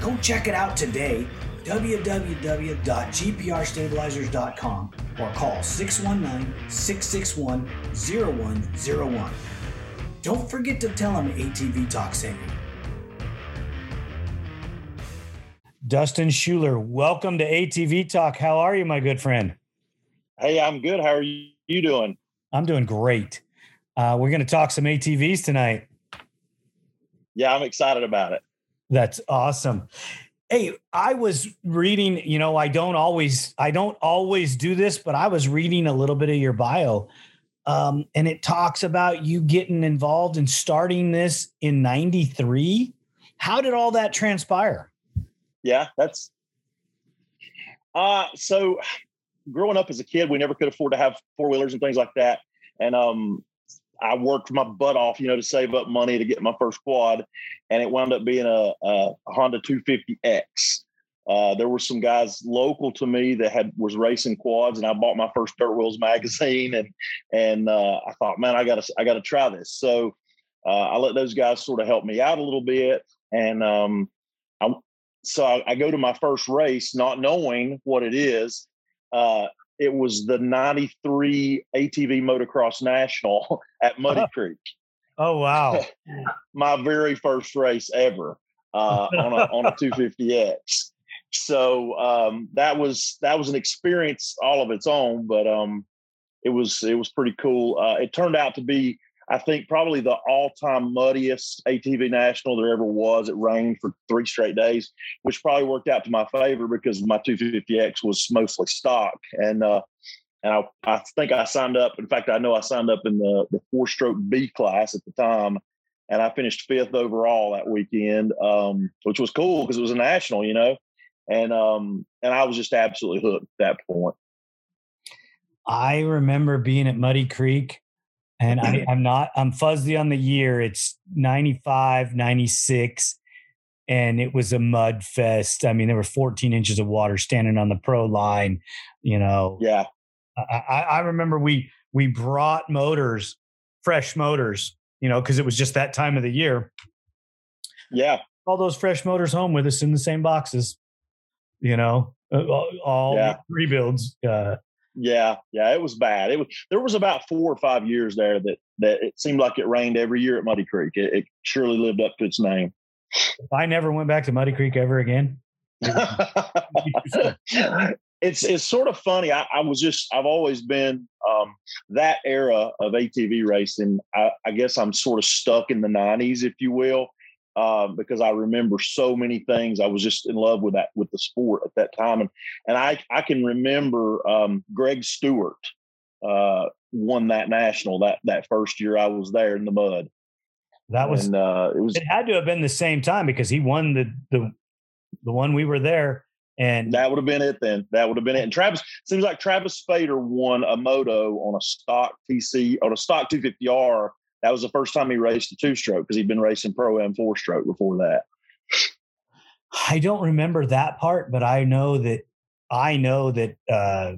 Go check it out today www.gprstabilizers.com or call 619 661 0101. Don't forget to tell them ATV Talk sent you. Dustin Schuler, welcome to ATV Talk. How are you, my good friend? Hey, I'm good. How are you doing? I'm doing great. Uh, we're going to talk some ATVs tonight. Yeah, I'm excited about it. That's awesome. Hey, I was reading, you know, I don't always I don't always do this, but I was reading a little bit of your bio. Um, and it talks about you getting involved and starting this in 93. How did all that transpire? Yeah, that's uh so growing up as a kid, we never could afford to have four wheelers and things like that. And um I worked my butt off, you know, to save up money to get my first quad, and it wound up being a, a Honda 250X. Uh, there were some guys local to me that had was racing quads, and I bought my first Dirt Wheels magazine, and and uh, I thought, man, I gotta I gotta try this. So uh, I let those guys sort of help me out a little bit, and um, I, so I, I, go to my first race not knowing what it is. Uh, it was the 93 ATV Motocross National at Muddy Creek. Oh, wow. My very first race ever uh, on, a, on a 250X. So um, that was that was an experience all of its own, but um, it was it was pretty cool. Uh, it turned out to be I think probably the all-time muddiest ATV national there ever was. It rained for three straight days, which probably worked out to my favor because my 250X was mostly stock, and uh, and I, I think I signed up. In fact, I know I signed up in the the four-stroke B class at the time, and I finished fifth overall that weekend, um, which was cool because it was a national, you know, and um, and I was just absolutely hooked at that point. I remember being at Muddy Creek and I, I'm not, I'm fuzzy on the year. It's 95, 96. And it was a mud fest. I mean, there were 14 inches of water standing on the pro line, you know. Yeah. I, I remember we we brought motors, fresh motors, you know, because it was just that time of the year. Yeah. All those fresh motors home with us in the same boxes, you know, all yeah. rebuilds. Uh, yeah, yeah, it was bad. It was there was about four or five years there that that it seemed like it rained every year at Muddy Creek. It, it surely lived up to its name. I never went back to Muddy Creek ever again. it's it's sort of funny. I, I, was just I've always been um, that era of ATV racing. I, I guess I'm sort of stuck in the '90s, if you will uh, because I remember so many things. I was just in love with that with the sport at that time, and and I I can remember um, Greg Stewart uh, won that national that that first year I was there in the mud. That was and, uh, it was it had to have been the same time because he won the the the one we were there. And that would have been it then. That would have been it. And Travis seems like Travis Spader won a moto on a stock TC on a stock 250R that was the first time he raced a two stroke because he'd been racing pro and four stroke before that. I don't remember that part, but I know that I know that uh,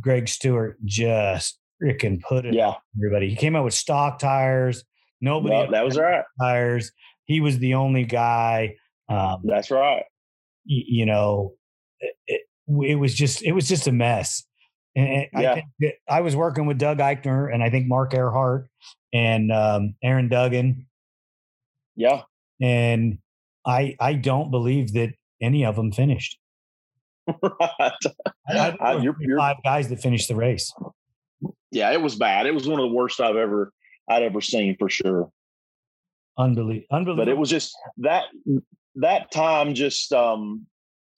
Greg Stewart just freaking put it Yeah. everybody. He came out with stock tires. Nobody had that was right. tires. He was the only guy. Um, That's right. You know, it, it, it was just it was just a mess. And I Yeah. that I was working with Doug Eichner and I think Mark Earhart and um, Aaron Duggan, Yeah. and I I don't believe that any of them finished. right. I, I Uh, you're- you're- five guys that finished the race. Yeah, it was bad. It was one of the worst I've ever I'd ever seen for sure. Unbelievable. Unbelievable. But it was just that that time just um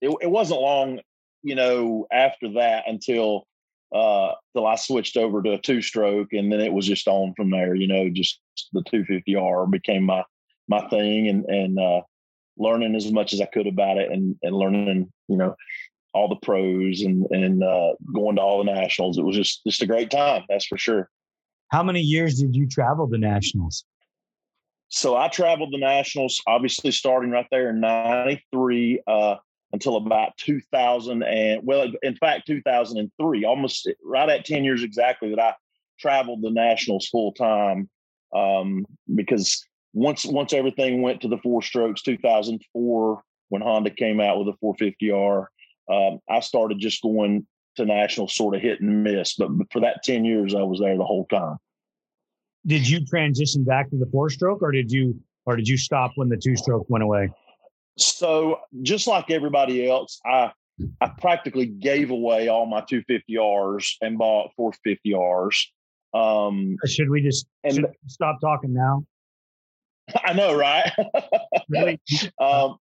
it, it wasn't long, you know, after that until uh till I switched over to a two stroke and then it was just on from there, you know, just the 250R became my my thing and and uh learning as much as I could about it and and learning, you know, all the pros and and uh going to all the nationals. It was just just a great time, that's for sure. How many years did you travel the nationals? So I traveled the nationals, obviously starting right there in '93 uh, until about 2000 and well, in fact, 2003, almost right at 10 years exactly that I traveled the nationals full time. Um, because once once everything went to the four strokes, 2004 when Honda came out with the 450R, um, I started just going to nationals, sort of hit and miss. But for that 10 years, I was there the whole time. Did you transition back to the four stroke, or did you or did you stop when the two stroke went away? So just like everybody else, I I practically gave away all my 250Rs and bought 450Rs. Um, Should we just and should we stop talking now? I know, right? Really, um,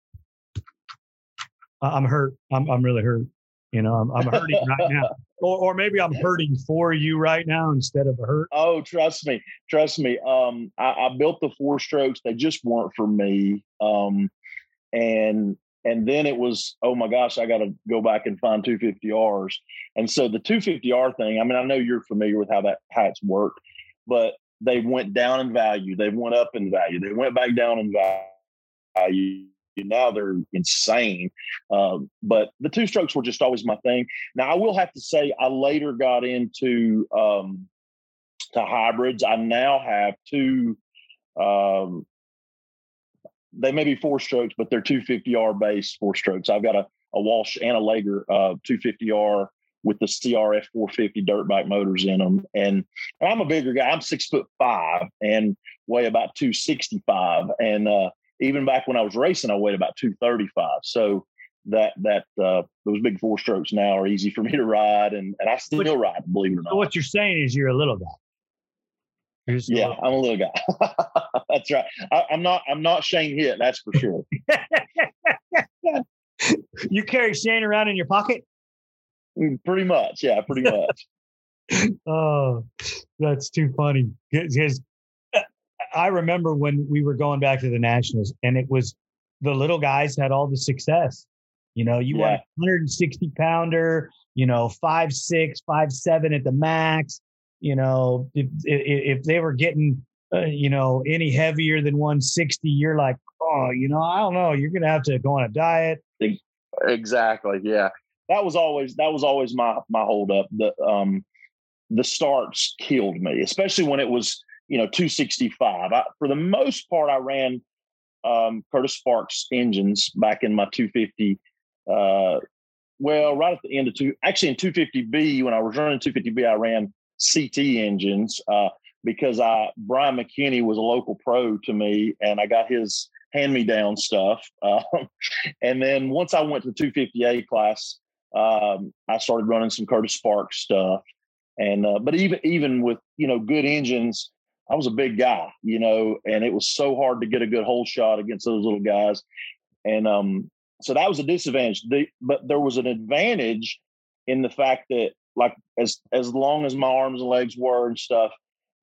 I'm hurt. I'm I'm really hurt. You know, I'm I'm hurting right now, or or maybe I'm hurting for you right now instead of a hurt. oh, trust me, trust me. Um, I, I built the four strokes; they just weren't for me. Um, and and then it was, oh my gosh, I got to go back and find 250Rs. And so the 250R thing, I mean, I know you're familiar with how that how it's worked, but they went down in value, they went up in value, they went back down in value. Now they're insane. Um, but the two strokes were just always my thing. Now I will have to say I later got into um, to hybrids. I now have two. Um, they may be four strokes, but they're 250R base four strokes. I've got a, a Walsh and a Laeger uh, 250R with the CRF 450 dirt bike motors in them. And, and I'm a bigger guy. I'm six foot five and weigh about 265. And uh, even back when I was racing, I weighed about 235. So that that uh, those big four strokes now are easy for me to ride, and, and I still ride, believe it or So not. what you're saying is you're a little guy. You're just a Yeah, little- I'm a little guy. that's right. I, I'm not. I'm not Shane Hitt. That's for sure. you carry Shane around in your pocket. Mm, pretty much. Yeah, pretty much. Oh, that's too funny. I remember when we were going back to the nationals, and it was the little guys had all the success. You know, you want a 160 pounder, you know, five six, five seven at the max. You know, if if, if they were getting, uh, you know, any heavier than 160, you're like, oh, you know, I don't know. You're gonna have to go on a diet. exactly. Yeah, that was always that was always my my holdup. The um the starts killed me, especially when it was you know 265. I, for the most part, I ran um, Curtis Sparks engines back in my 250. Uh, well, right at the end of two, actually in 250B, when I was running 250B, I ran CT engines uh, because I Brian McKinney was a local pro to me, and I got his hand me down stuff. Um, and then once I went to the 250A class, um, I started running some Curtis Sparks stuff. And uh, but even even with you know good engines, I was a big guy, you know, and it was so hard to get a good hole shot against those little guys. And um, so that was a disadvantage. The, but there was an advantage in the fact that like as as long as my arms and legs were and stuff,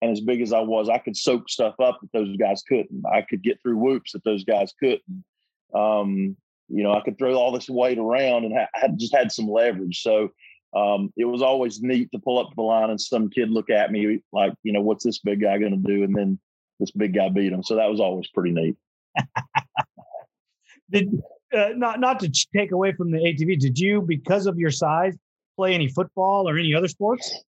and as big as I was, I could soak stuff up that those guys couldn't. I could get through whoops that those guys couldn't. Um, you know, I could throw all this weight around and ha- had just had some leverage. So um, it was always neat to pull up to the line and some kid look at me like, you know, what's this big guy going to do? And then this big guy beat him. So that was always pretty neat. Did uh, not not to take away from the ATV? Did you, because of your size, play any football or any other sports?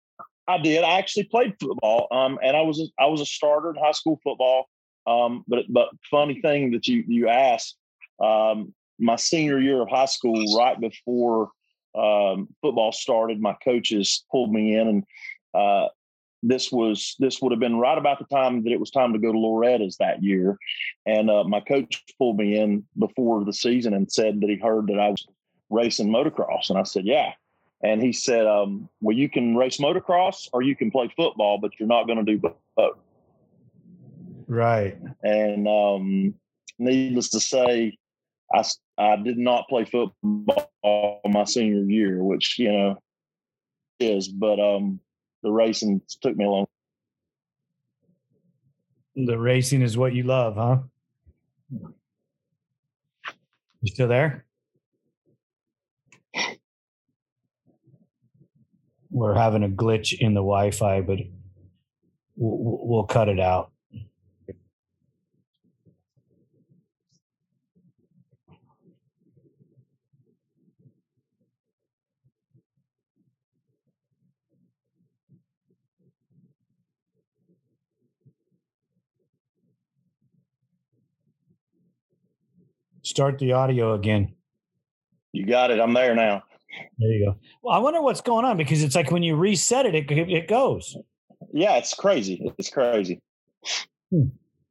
I did. I actually played football, um, and I was a, I was a starter in high school football. Um, but but funny thing that you you asked, um, my senior year of high school, right before um, football started, my coaches pulled me in, and uh, this was this would have been right about the time that it was time to go to Loretta's that year, and uh, my coach pulled me in before the season and said that he heard that I was racing motocross, and I said, "Yeah." And he said, um, "Well, you can race motocross or you can play football, but you're not going to do both." Right. And um, needless to say, I I did not play football my senior year, which you know is, but um, the racing took me along. The racing is what you love, huh? You still there? We're having a glitch in the Wi-Fi, but we'll, we'll cut it out. Start the audio again. You got it. I'm there now. There you go. Well, I wonder what's going on because it's like when you reset it, it, it goes. Yeah, it's crazy. It's crazy. Hmm.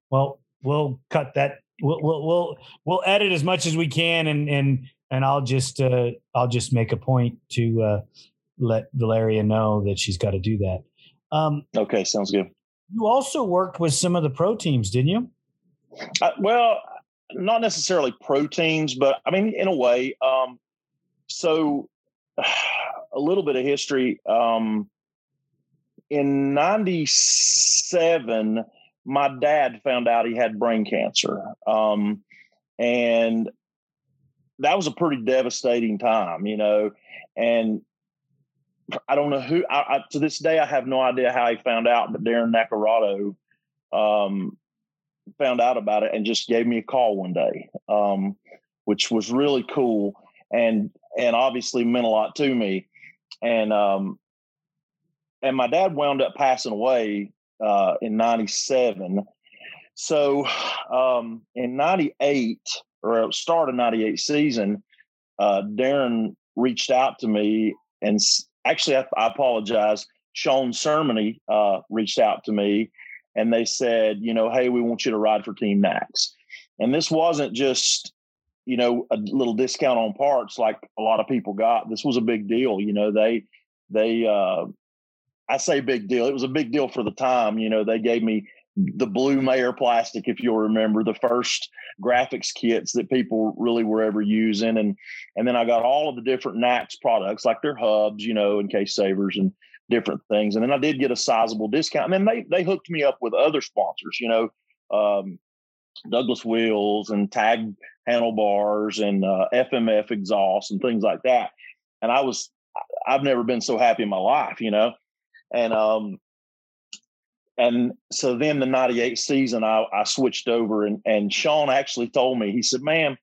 Well, we'll cut that. We'll, we'll we'll we'll edit as much as we can, and and and I'll just uh, I'll just make a point to uh, let Valeria know that she's got to do that. Um, okay, sounds good. You also worked with some of the pro teams, didn't you? Uh, well, not necessarily proteins, but I mean, in a way. Um, so a little bit of history. Um, in 97, my dad found out he had brain cancer. Um, and that was a pretty devastating time, you know. And I don't know who, I, I, to this day, I have no idea how he found out, but Darren Nacarado um, found out about it and just gave me a call one day, um, which was really cool and and obviously meant a lot to me. And um, and my dad wound up passing away uh, in '97. So um, in '98 or start of '98 season, uh, Darren reached out to me and actually I, I apologize. Sean Sermony uh, reached out to me and they said, you know, hey, we want you to ride for Team Nax. And this wasn't just, you know, a little discount on parts like a lot of people got. This was a big deal. You know, they, they, uh, I say big deal. It was a big deal for the time. You know, they gave me the blue Maier plastic, if you'll remember, the first graphics kits that people really were ever using, and and then I got all of the different Nax products, like their hubs, you know, and case savers, and different things. And then I did get a sizable discount. And then they they hooked me up with other sponsors, you know, um, Douglas Wheels and Tag handlebars and uh, FMF exhaust and things like that. And I was I've never been so happy in my life, you know. And um and so then the 98 season I, I switched over and and Sean actually told me, he said, Man,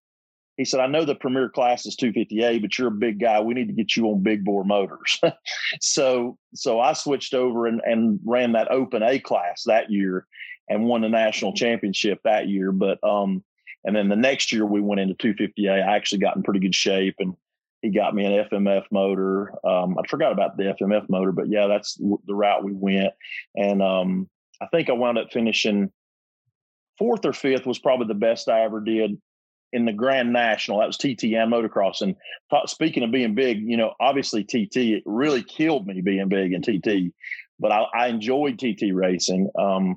he said, I know the premier class is 250A, but you're a big guy. We need to get you on big bore motors. so so I switched over and, and ran that open A class that year and won the national championship that year. But um and then the next year we went into 250A. I actually got in pretty good shape and he got me an FMF motor. Um, I forgot about the FMF motor, but yeah, that's the route we went. And um, I think I wound up finishing fourth or fifth was probably the best I ever did in the Grand National. That was TT and motocross. And speaking of being big, you know, obviously TT it really killed me being big in TT, but I, I enjoyed TT racing. Um,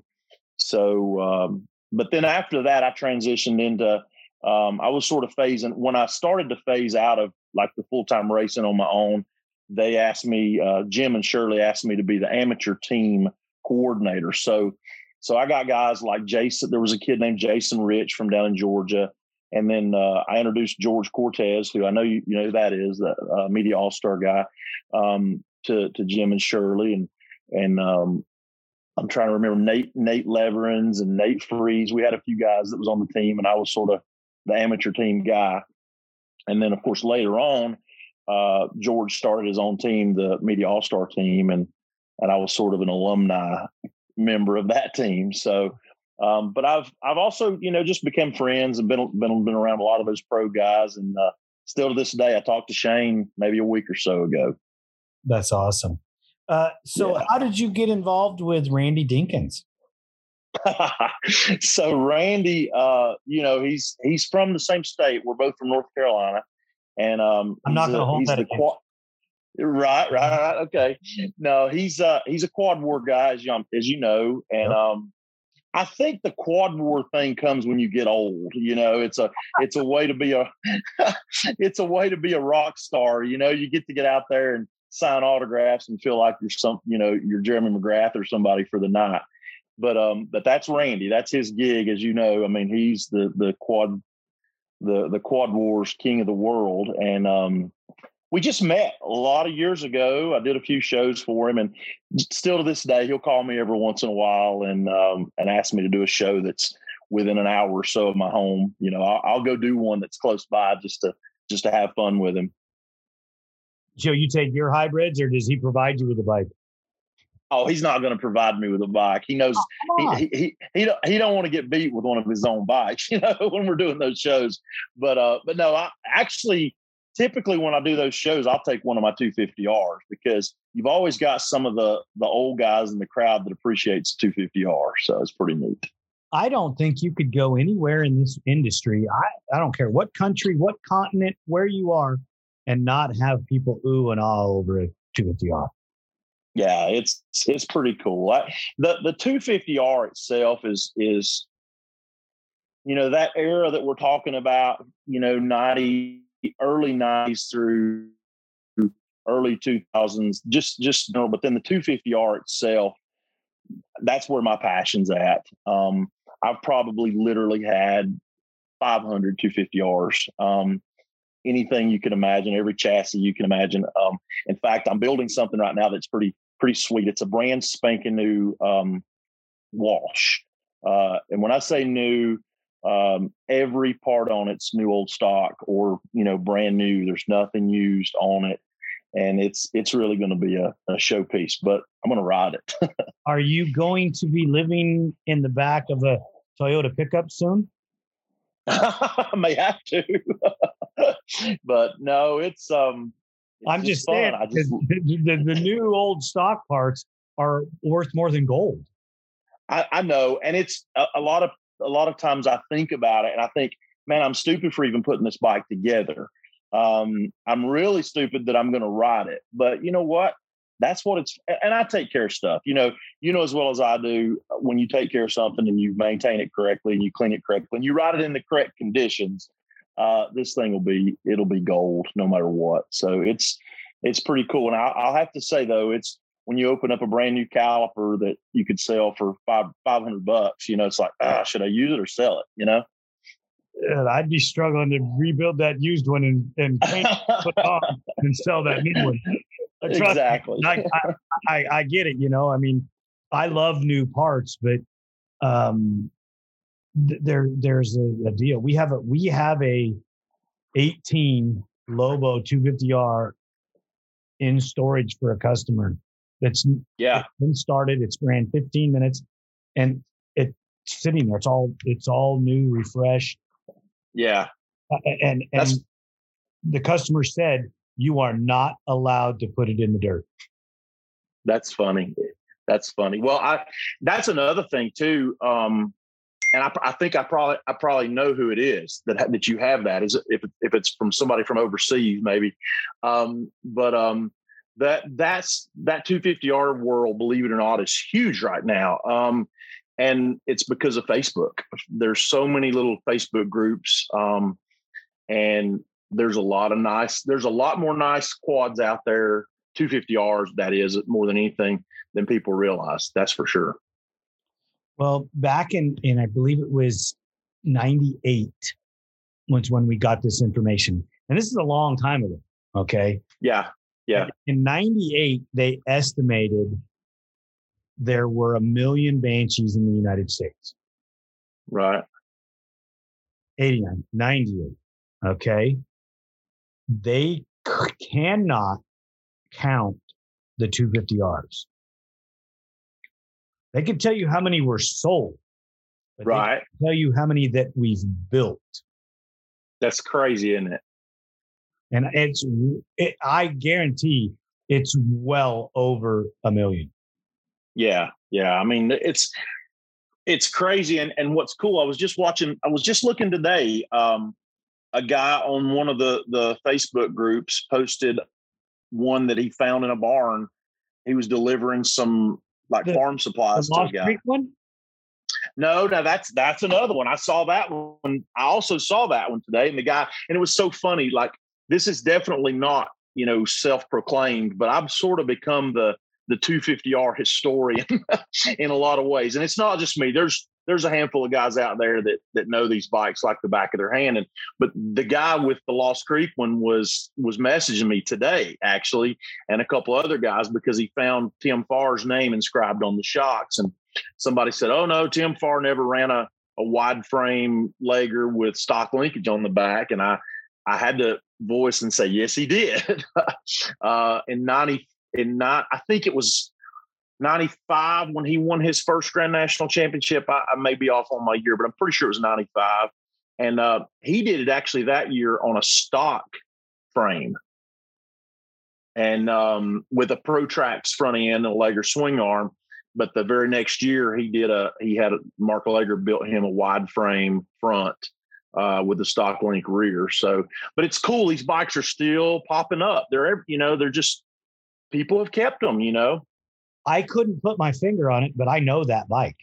so, um, but then after that, I transitioned into. Um, I was sort of phasing when I started to phase out of like the full time racing on my own. They asked me, uh, Jim and Shirley asked me to be the amateur team coordinator. So, so I got guys like Jason. There was a kid named Jason Rich from down in Georgia. And then uh, I introduced George Cortez, who I know you, you know who that is, the uh, media all star guy, um, to to Jim and Shirley, and and um, I'm trying to remember Nate Nate Leverins and Nate Freeze. We had a few guys that was on the team, and I was sort of the amateur team guy. And then, of course, later on, uh, George started his own team, the Media All Star team, and and I was sort of an alumni member of that team. So, um, but I've I've also you know just become friends and been been been around a lot of those pro guys, and uh, still to this day, I talked to Shane maybe a week or so ago. That's awesome. Uh, so, yeah. how did you get involved with Randy Dinkins? so Randy, uh, you know, he's he's from the same state. We're both from North Carolina, and um, I'm not going to hold that. Quad, right, right, right. Okay. No, he's uh he's a quad war guy, as you as you know, and yep. um, I think the quad war thing comes when you get old. You know, it's a it's a way to be a it's a way to be a rock star. You know, you get to get out there and sign autographs and feel like you're some you know you're Jeremy McGrath or somebody for the night. But um, but that's Randy. That's his gig, as you know. I mean, he's the the quad the the Quad Wars King of the World, and um, we just met a lot of years ago. I did a few shows for him, and still to this day, he'll call me every once in a while and um, and ask me to do a show that's within an hour or so of my home. You know, I'll, I'll go do one that's close by just to just to have fun with him. Joe, you take your hybrids, or does he provide you with a bike? Oh, he's not going to provide me with a bike. He knows oh, he, he, he he don't he don't want to get beat with one of his own bikes, you know, when we're doing those shows. But uh, but no, I actually typically when I do those shows, I'll take one of my 250Rs because you've always got some of the the old guys in the crowd that appreciates 250R. So it's pretty neat. I don't think you could go anywhere in this industry. I, I don't care what country, what continent, where you are, and not have people ooh and ah over a 250R yeah, it's it's pretty cool. I, the the 250R itself is is you know that era that we're talking about, you know, 90 early 90s through early 2000s just just you know, but then the 250R itself that's where my passion's at. Um I've probably literally had 500 250Rs. Um anything you can imagine, every chassis you can imagine. Um, in fact, I'm building something right now that's pretty pretty sweet. It's a brand spanking new um, Walsh, uh, and when I say new, um, every part on it's new old stock or you know brand new. There's nothing used on it, and it's it's really going to be a, a showpiece. But I'm going to ride it. Are you going to be living in the back of a Toyota pickup soon? I may have to. but no, it's um it's I'm just, just saying I just, the, the, the, new old stock parts are worth more than gold. I, I know, and it's a, a, lot of a lot of times I think about it, and I think, man, I'm stupid for even putting this bike together. Um, I'm really stupid that I'm going to ride it, but you know what? That's what it's. And I take care of stuff. You know, you know as well as I do. When you take care of something and you maintain it correctly and you clean it correctly and you ride it in the correct conditions, uh, this thing will be it'll be gold no matter what. So it's it's pretty cool. And I, I'll have to say though, it's when you open up a brand new caliper that you could sell for five five hundred bucks. You know, it's like ah, should I use it or sell it? You know. Yeah, I'd be struggling to rebuild that used one and and paint put on and sell that new one. Exactly. I, I, I, I get it. You know, I mean, I love new parts, but um, there there's a, a, deal. We have a we have a 18 Lobo 250R in storage for a customer. That's yeah been started. It's ran 15 minutes, and it's sitting there. It's all it's all new, refreshed. Yeah, uh, and and That's, the customer said you are not allowed to put it in the dirt. That's funny. That's funny. Well, I that's another thing too. Um, and I, I, think I probably I probably know who it is that that you have that is if if it's from somebody from overseas maybe, um, but um, that that's that 250R world believe it or not is huge right now, um, and it's because of Facebook. There's so many little Facebook groups, um, and there's a lot of nice. There's a lot more nice quads out there. 250Rs that is more than anything than people realize. That's for sure. Well, back in, in I believe it was 98 was when we got this information. And this is a long time ago. Okay. Yeah. Yeah. In 98, they estimated there were a million banshees in the United States. Right. 89, 98. Okay. They cannot count the 250Rs. They can tell you how many were sold, right. tell you how many that we've built. That's crazy, isn't it? And it's, it, I guarantee it's well over a million. Yeah, yeah. I mean, it's it's crazy. And and what's cool, I was just watching. I was just looking today. Um, a guy on one of the the Facebook groups posted one that he found in a barn. He was delivering some like The- farm supplies to a guy. Creek one? No, no, that's that's another one. I saw that one. I also saw that one today, and the guy, and it was so funny. Like this is definitely not, you know, self-proclaimed, but I've sort of become the the 250R historian in a lot of ways. And it's not just me. There's there's a handful of guys out there that that know these bikes like the back of their hand. And but the guy with the Lost Creek one was was messaging me today, actually, and a couple other guys because he found Tim Farr's name inscribed on the shocks. And somebody said, "Oh no, Tim Farr never ran a a wide frame Laeger with stock linkage on the back," and I I had to voice and say, "Yes, he did." uh, in ninety in not, I think it was ninety five when he won his first Grand National Championship. I, I may be off on my year, but I'm pretty sure it was ninety five, and uh, he did it actually that year on a stock frame. And um, with a Protrax front end and a Laeger swing arm, but the very next year he did a he had a Mark Laeger built him a wide frame front uh, with the stock link rear. So, but it's cool. These bikes are still popping up. They're you know they're just people have kept them. You know, I couldn't put my finger on it, but I know that bike.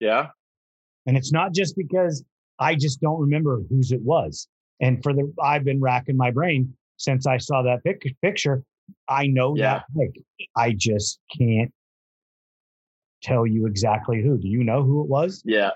yeah, And it's not just because I just don't remember whose it was. And for the, I've been racking my brain since I saw that pic- picture. I know Yeah. that bike. I just can't tell you exactly who. Do you know who it was? yeah.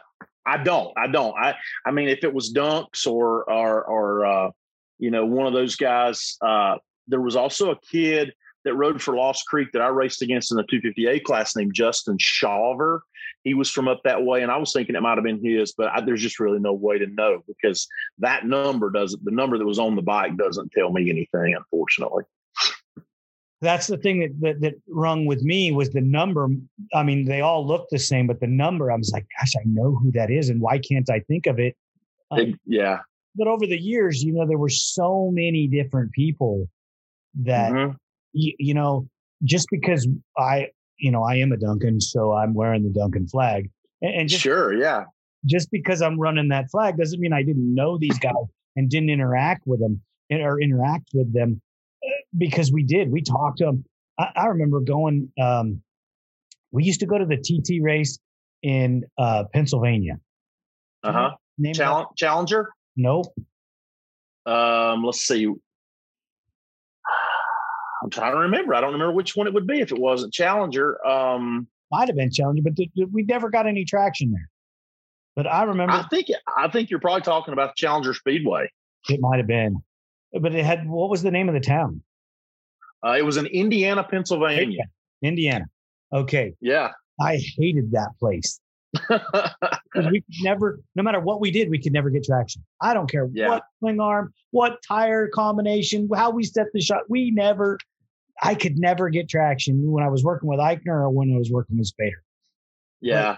I don't. I don't. I I mean, if it was Dunks or or or uh, you know one of those guys, uh, there was also a kid that rode for Lost Creek that I raced against in the 250A class named Justin Shaver. He was from up that way, and I was thinking it might have been his, but I, there's just really no way to know because that number doesn't. The number that was on the bike doesn't tell me anything, unfortunately. That's the thing that, that that rung with me was the number. I mean, they all look the same, but the number, I was like, gosh, I know who that is, and why can't I think of it? Um, It- yeah. but over the years, you know, there were so many different people that Mhm. you, you know, just because I, you know, I am a Duncan, so I'm wearing the Duncan flag, and, and just Sure. Yeah. just because I'm running that flag doesn't mean I didn't know these guys and didn't interact with them or interact with them because we did. We talked to them. I, I remember going. Um, we used to go to the TT race in uh, Pennsylvania. Uh huh. Challenge, Challenger. Nope. Um, let's see. I'm trying to remember. I don't remember which one it would be if it wasn't Challenger. Um, Might have been Challenger, but th- th- we never got any traction there. But I remember I think I think you're probably talking about Challenger Speedway. it might have been. But it had what was the name of the town? Uh, it was in Indiana, Pennsylvania. Indiana. Okay. Yeah. I hated that place. we could never, no matter what we did, we could never get traction. I don't care Yeah. what swing arm, what tire combination, how we set the shot. We never, I could never get traction when I was working with Eichner or when I was working with Spader. yeah.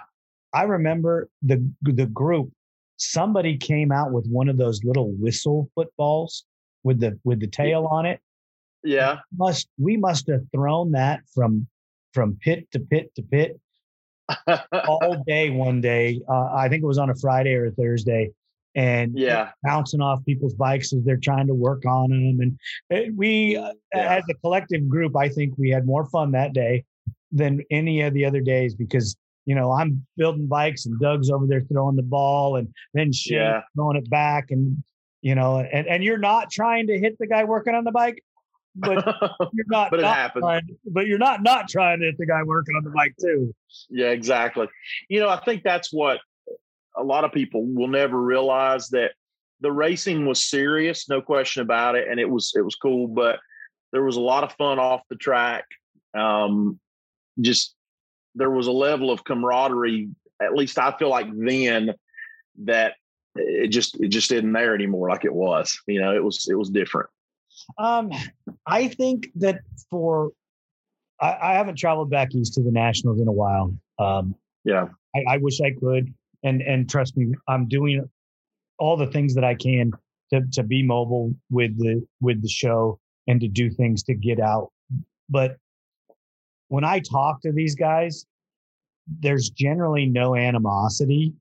I remember the the group. Somebody came out with one of those little whistle footballs with the with the tail on it. Yeah. Must we must have thrown that from from pit to pit to pit all day one day. Uh, I think it was on a Friday or a Thursday, and yeah. bouncing off people's bikes as they're trying to work on them. And uh, we, uh, Yeah. as a collective group, I think we had more fun that day than any of the other days because you know I'm building bikes and Doug's over there throwing the ball and then Shane Yeah. throwing it back and you know and and you're not trying to hit the guy working on the bike, but you're not. But it not happens. trying- but you're not not trying to hit the guy working on the bike too. Yeah, exactly. You know, I think that's what a lot of people will never realize that the racing was serious, no question about it, and it was it was cool, but there was a lot of fun off the track. Um, just there was a level of camaraderie, at least I feel like then that it just it just isn't there anymore like it was. You know, it was it was different. Um, I think that for I, I, haven't traveled back east to the Nationals in a while. Um, yeah, I, I, wish I could, and and trust me, I'm doing all the things that I can to to be mobile with the with the show and to do things to get out. But when I talk to these guys, there's generally no animosity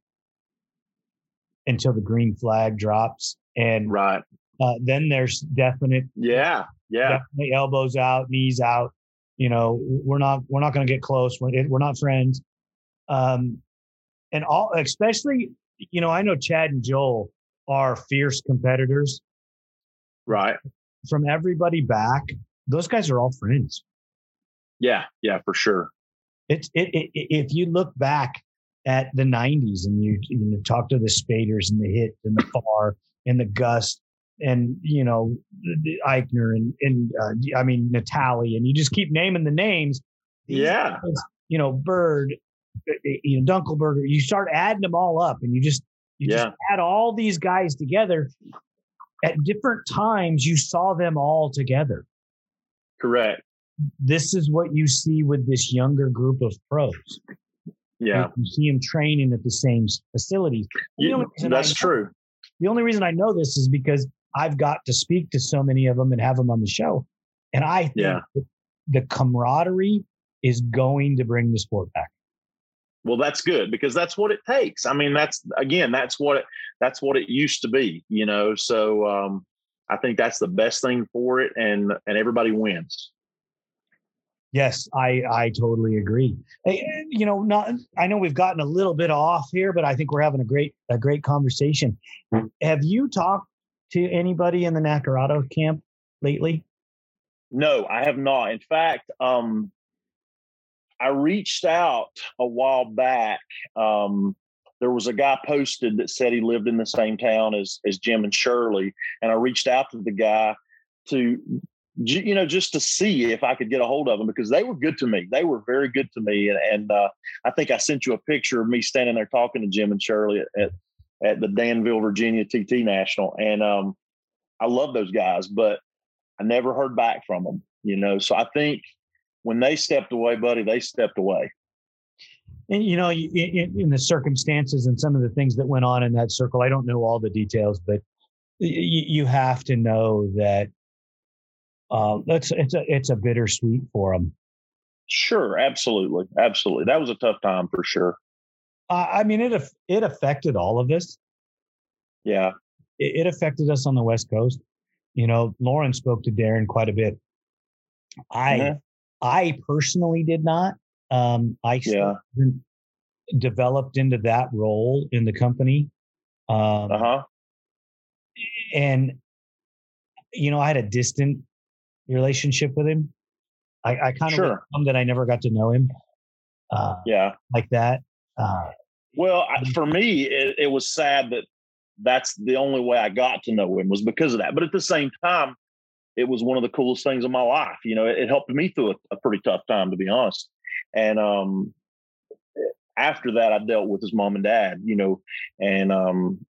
until the green flag drops, and right uh, then there's definite yeah yeah definitely elbows out, knees out. You know, we're not we're not going to get close. We're, we're not friends. Um, and all especially you know I know Chad and Joel are fierce competitors. Right. From everybody back, those guys are all friends. Yeah, yeah, for sure. It's it, it, if you look back at the '90s and you you know, talk to the Spaders and the Hit and the Far and the Gust and you know Eichner and and uh, I mean Natali and you just keep naming the names. Yeah. You know Bird, uh, uh, you know Dunkelberger. You start adding them all up, and you just you yeah. just add all these guys together. At different times, you saw them all together. Correct this is what you see with this younger group of pros. Yeah. You see them training at the same facilities. Yeah, that's true. The only reason I know this is because I've got to speak to so many of them and have them on the show. And I think yeah. the camaraderie is going to bring the sport back. Well, that's good because that's what it takes. I mean, that's again, that's what it that's what it used to be, you know. So um I think that's the best thing for it and and everybody wins. Yes, I I totally agree. You know, not I know we've gotten a little bit off here, but I think we're having a great a great conversation. Have you talked to anybody in the Nacarado camp lately? No, I have not. In fact, um, I reached out a while back. Um, there was a guy posted that said he lived in the same town as as Jim and Shirley, and I reached out to the guy to you know, just to see if I could get a hold of them because they were good to me. They were very good to me. And, and uh, I think I sent you a picture of me standing there talking to Jim and Shirley at, at, at the Danville, Virginia TT National. And um, I love those guys, but I never heard back from them, you know. So I think when they stepped away, buddy, they stepped away. And, you know, in, in the circumstances and some of the things that went on in that circle, I don't know all the details, but you have to know that uh, that's it's a it's a bittersweet for them. Sure, absolutely, absolutely. That was a tough time for sure. Uh, I mean, it it affected all of us. Yeah, it, it, affected us on the West Coast. You know, Lauren spoke to Darren quite a bit. I mm-hmm. I personally did not. Um, I yeah. developed into that role in the company. Um, uh huh. And you know, I had a distant relationship with him. I, I kind of sure. that I never got to know him. Uh, yeah, like that. Uh, well, I, for me, it, it, was sad that that's the only way I got to know him was because of that. But at the same time, it was one of the coolest things in my life. You know, it, it helped me through a, a, pretty tough time, to be honest. And um, after that, I dealt with his mom and dad. You know, and um,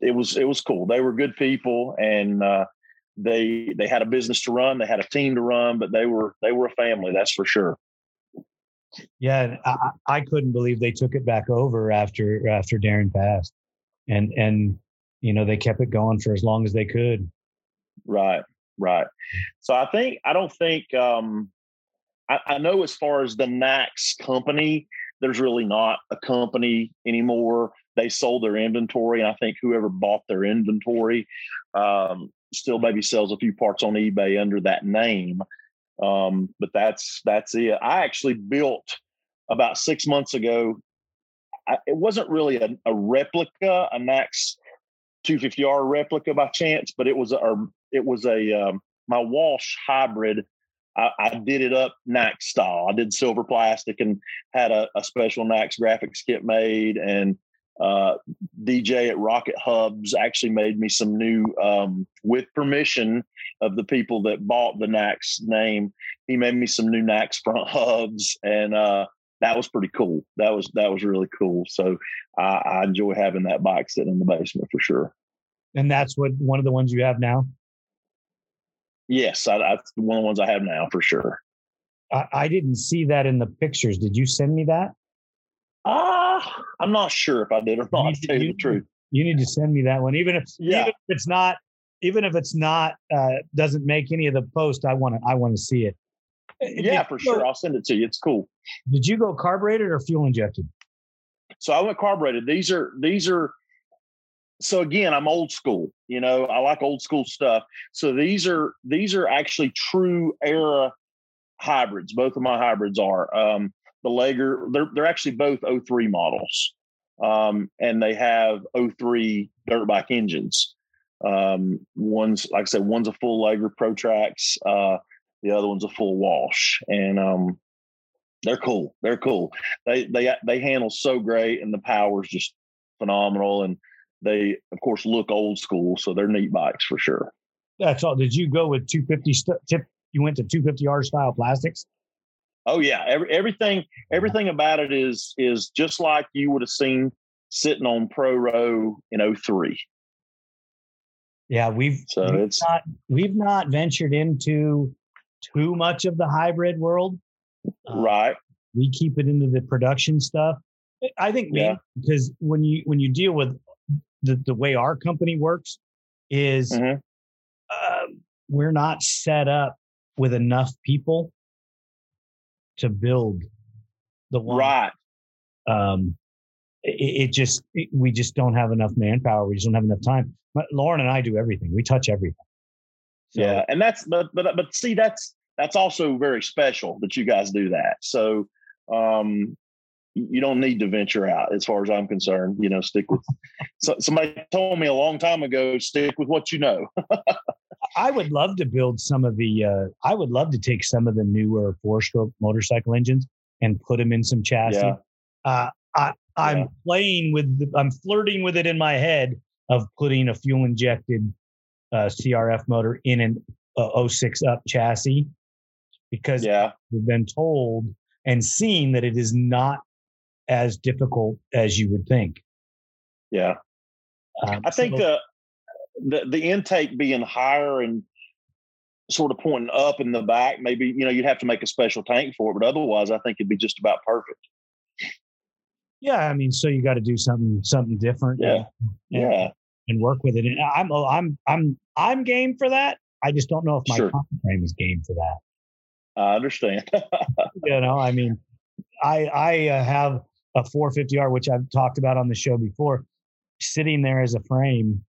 it was it was cool. They were good people, and uh, they they had a business to run, they had a team to run, but they were they were a family, that's for sure. Yeah, I, I couldn't believe they took it back over after after Darren passed, and and you know they kept it going for as long as they could. Right, right. So I think I don't think um, I, I know as far as the Nax company, there's really not a company anymore. They sold their inventory, and I think whoever bought their inventory um, still maybe sells a few parts on eBay under that name. Um, but that's that's it. I actually built about six months ago. I, it wasn't really a, a replica, a Max 250R replica by chance, but it was a it was a um, my Walsh hybrid. I, I, did it up Nax style. I did silver plastic and had a, a special Nax graphics kit made and uh, DJ at Rocket Hubs actually made me some new, um, with permission of the people that bought the Nax name. He made me some new Nax front hubs, and uh, that was pretty cool. That was that was really cool. So I, I enjoy having that bike sitting in the basement for sure. And that's what one of the ones you have now. Yes, I, that's one of the ones I have now for sure. I, I didn't see that in the pictures. Did you send me that? Ah, uh, I'm not sure if I did or not. To tell you, you the truth, you need to send me that one, even if yeah. even if it's not even if it's not uh, doesn't make any of the post. I want to I want to see it. Yeah, for sure. I'll send it to you. It's cool. Did you go carbureted or fuel injected? So I went carbureted. These are these are so again, I'm old school. You know, I like old school stuff. So these are these are actually true era hybrids. Both of my hybrids are. Um, the Laeger, they're they're actually both 03 models. Um, and they have 03 dirt bike engines. Um, one's like I said, one's a full Laeger Pro-Tracs, uh, the other one's a full Walsh. And um, they're cool. They're cool. They they they handle so great and the power's just phenomenal. And they of course look old school, so they're neat bikes for sure. That's all. Did you go with 250 st- tip? You went to 250R style plastics. Oh yeah, Every, everything everything about it is is just like you would have seen sitting on Pro Row in 03. Yeah, we've so we've it's not we've not ventured into too much of the hybrid world. Uh, right. We keep it into the production stuff. I think yeah. because when you when you deal with the, the way our company works is mm-hmm. uh, we're not set up with enough people to build the one. Right. Um, it, it just it, we just don't have enough manpower. We just don't have enough time. But Lauren and I do everything. We touch everything. So, yeah, and that's but but but see that's that's also very special that you guys do that. So um, you don't need to venture out as far as I'm concerned. You know, stick with so, somebody told me a long time ago, stick with what you know. I would love to build some of the, uh, I would love to take some of the newer four stroke motorcycle engines and put them in some chassis. Yeah. Uh, I, I'm yeah. playing with, the, I'm flirting with it in my head of putting a fuel injected uh, CRF motor in an uh, 06 up chassis because yeah. we've been told and seen that it is not as difficult as you would think. Yeah. Um, I think so, the, the the intake being higher and sort of pointing up in the back, maybe, you know, you'd have to make a special tank for it, but otherwise I think it'd be just about perfect. Yeah, I mean, so you got to do something something different. Yeah. And, yeah. And work with it. And I'm I'm I'm I'm game for that. I just don't know if my sure. frame is game for that. I understand. you know, I mean, I I uh, have a 450R, which I've talked about on the show before, sitting there as a frame.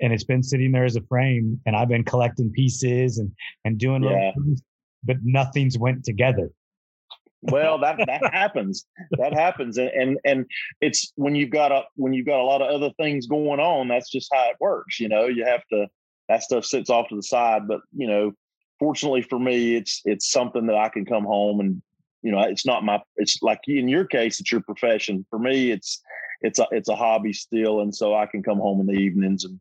And it's been sitting there as a frame, and I've been collecting pieces and and doing yeah. things, but nothing's went together. well, that that happens. That happens, and, and and it's when you've got a when you've got a lot of other things going on. That's just how it works. You know, you have to that stuff sits off to the side. But you know, fortunately for me, it's it's something that I can come home and you know it's not my it's like in your case it's your profession. For me it's it's a it's a hobby still and so i can come home in the evenings and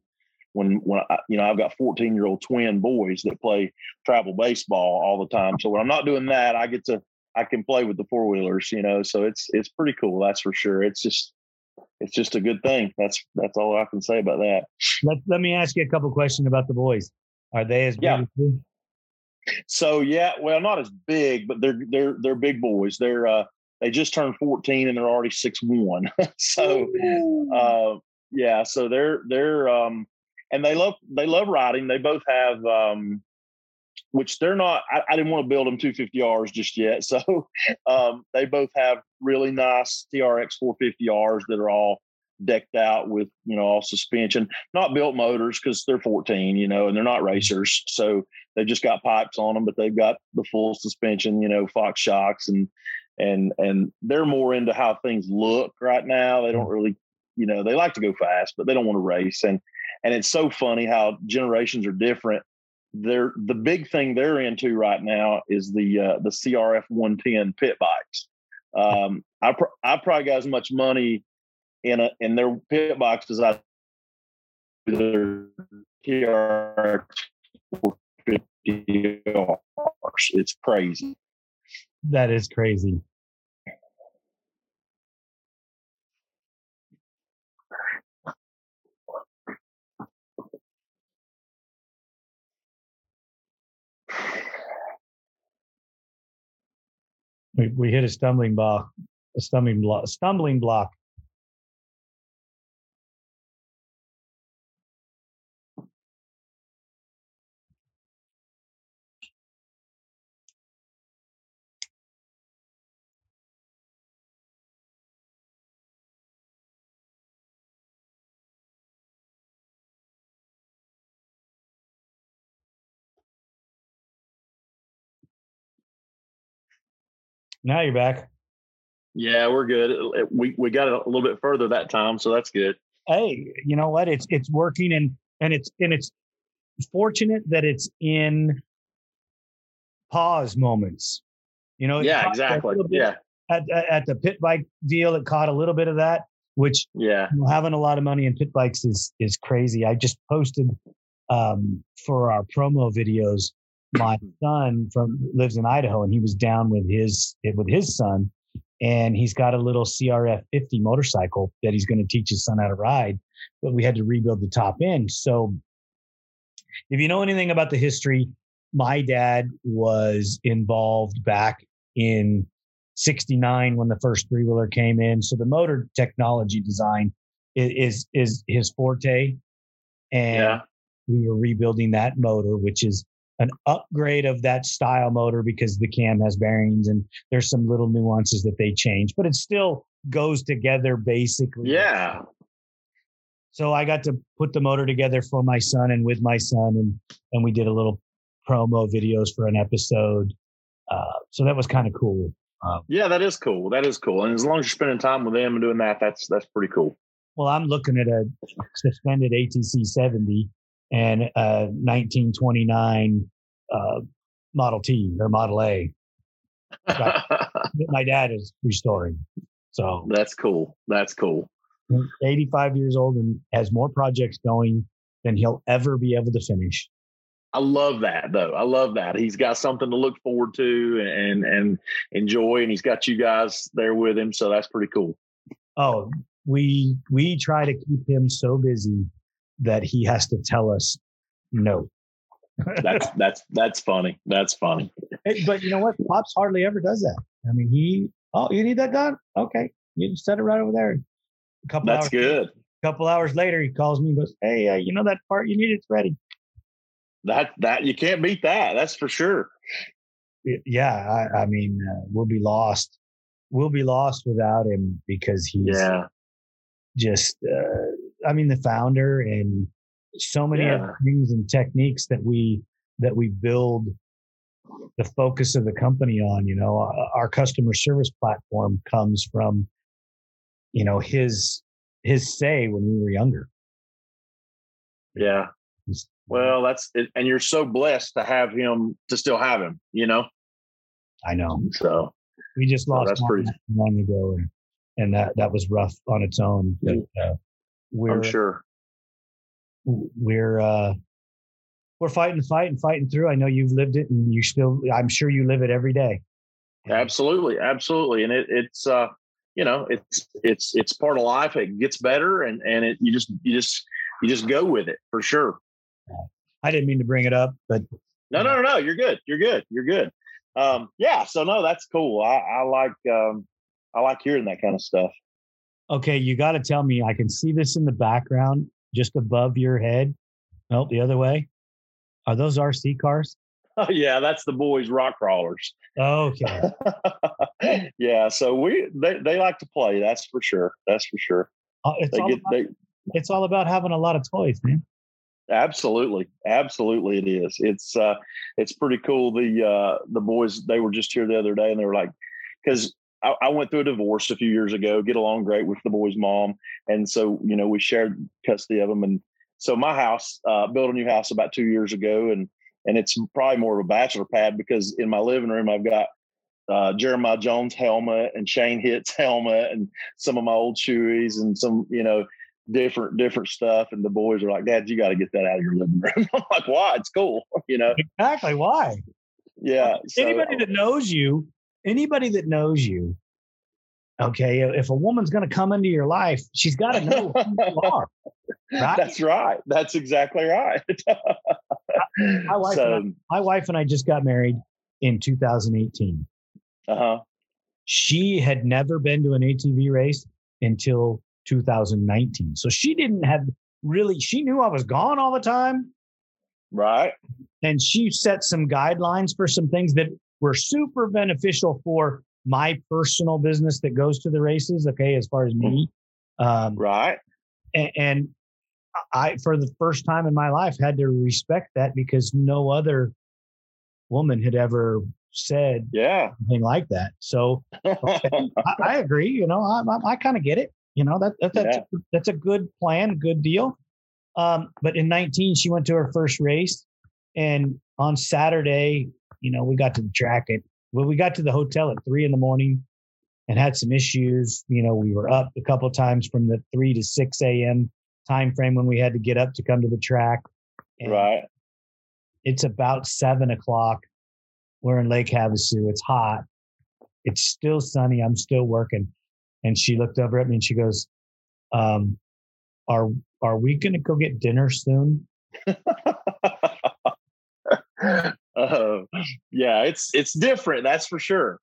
when when I, you know i've got 14 year old twin boys that play travel baseball all the time so when i'm not doing that i get to i can play with the four wheelers you know so it's it's pretty cool that's for sure. It's just it's just a good thing. That's that's all i can say about that. Let, let me ask you a couple questions about the boys. Are they as yeah. So yeah, well, not as big, but they're they're they're big boys. They're uh, they just turned 14 and they're already six one. so uh, yeah, so they're they're um, and they love they love riding. They both have um, which they're not. I, I didn't want to build them 250Rs just yet. So um, they both have really nice TRX 450Rs that are all decked out with you know all suspension not built motors because they're 14 you know and they're not racers so they just got pipes on them but they've got the full suspension you know fox shocks and and and they're more into how things look right now. They don't really you know they like to go fast but they don't want to race and and it's so funny how generations are different. They're the big thing they're into right now is the uh, the crf 110 pit bikes. Um, I, pr- I probably got as much money in a in their pit box besides their It's crazy. That is crazy. We, we hit a stumbling block, a stumbling block, stumbling block Now you're back. Yeah, we're good. We we got it a little bit further that time, so that's good. Hey, you know what? It's it's working and and it's and it's fortunate that it's in pause moments. You know, yeah, exactly. Yeah. At, at the pit bike deal, it caught a little bit of that, which yeah, you know, having a lot of money in pit bikes is is crazy. I just posted um, for our promo videos my hmm. son from lives in Idaho, and he was down with his with his son, and he's got a little CRF 50 motorcycle that he's going to teach his son how to ride. But we had to rebuild the top end. So, if you know anything about the history, my dad was involved back in 69 when the first three wheeler came in. So the motor technology design is is, is his forte, and yeah. we were rebuilding that motor, which is an upgrade of that style motor because the cam has bearings and there's some little nuances that they change, but it still goes together basically. Yeah. So I got to put the motor together for my son and with my son, and and we did a little promo videos for an episode. Uh, so that was kind of cool. Um, yeah, that is cool. That is cool. And as long as you're spending time with them and doing that, that's that's pretty cool. Well, I'm looking at a suspended ATC 70 and a 1929 uh, Model T or Model A. my dad is restoring. So that's cool. That's cool. 85 years old and has more projects going than he'll ever be able to finish. I love that though. I love that. He's got something to look forward to and and enjoy and he's got you guys there with him, so that's pretty cool. Oh, we we try to keep him so busy that he has to tell us no. that's that's that's funny. That's funny. But you know what? Pops hardly ever does that. I mean, he oh, you need that done? Okay, you just set it right over there. A couple. That's hours good. Later, a couple hours later, he calls me and goes, "Hey, uh, you know that part you need? It's ready." That that you can't beat that. That's for sure. Yeah, I, I mean, uh, we'll be lost. We'll be lost without him because he's yeah. just. Uh, I mean, the founder and so many yeah. other things and techniques that we that we build the focus of the company on you know our customer service platform comes from you know his his say when we were younger. Yeah. Well that's it, and you're so blessed to have him to still have him you know? I know. So we just lost that's pretty long ago and, and that that was rough on its own but, uh, we're, i'm sure we're uh, we're fighting, fighting, fighting through. I know you've lived it, and you still. I'm sure you live it every day. Absolutely, absolutely, and it, it's uh, you know it's it's it's part of life. It gets better, and and it you just you just you just go with it for sure. I didn't mean to bring it up, but no, no, no, no. You're good. You're good. You're good. Um, yeah. So no, that's cool. I, I like um, I like hearing that kind of stuff. Okay, you got to tell me. I can see this in the background just above your head. No, the other way. Are those RC cars? Oh yeah, that's the boys rock crawlers. Okay. yeah, so we they, they like to play. That's for sure. That's for sure. Uh, it's, all get, about, they, it's all about having a lot of toys, man. Absolutely, absolutely, it is. It's uh, it's pretty cool. The uh, the boys they were just here the other day, and they were like, because I, I, went through a divorce a few years ago, get along great with the boy's mom. And so, you know, we shared custody of them. And so my house, uh, built a new house about two years ago. And, and it's probably more of a bachelor pad because in my living room, I've got uh, Jeremiah Jones helmet and Shane Hitz helmet and some of my old Shoeis and some, you know, different different stuff. And the boys are like, Dad, you got to get that out of your living room. I'm like, why? It's cool, you know. Exactly. Why? Yeah. Anybody so, that knows you anybody that knows you, okay, if a woman's going to come into your life, she's got to know who you are. Right? That's right. That's exactly right. my, wife so, I, my wife and I just got married in 2018. Uh huh. she had never been to an ATV race until 2019. So she didn't have really, she knew I was gone all the time. Right. And she set some guidelines for some things that were super beneficial for my personal business that goes to the races. Okay. As far as me. Um, right. And, and I, for the first time in my life, had to respect that because no other woman had ever said yeah anything like that. So okay, I, I, agree. You know, I, I, I kind of get it. You know, that, that that's, yeah. a, that's a good plan, good deal. Um, but in 19, she went to her first race. And on Saturday, you know, we got to the track at, well, we got to the hotel at three in the morning and had some issues. You know, we were up a couple times from the three to 6 a.m. time frame when we had to get up to come to the track. And right. It's about seven o'clock. We're in Lake Havasu. It's hot. It's still sunny. I'm still working. And she looked over at me and she goes, um, are are we gonna go get dinner soon? uh, yeah, it's it's different, that's for sure.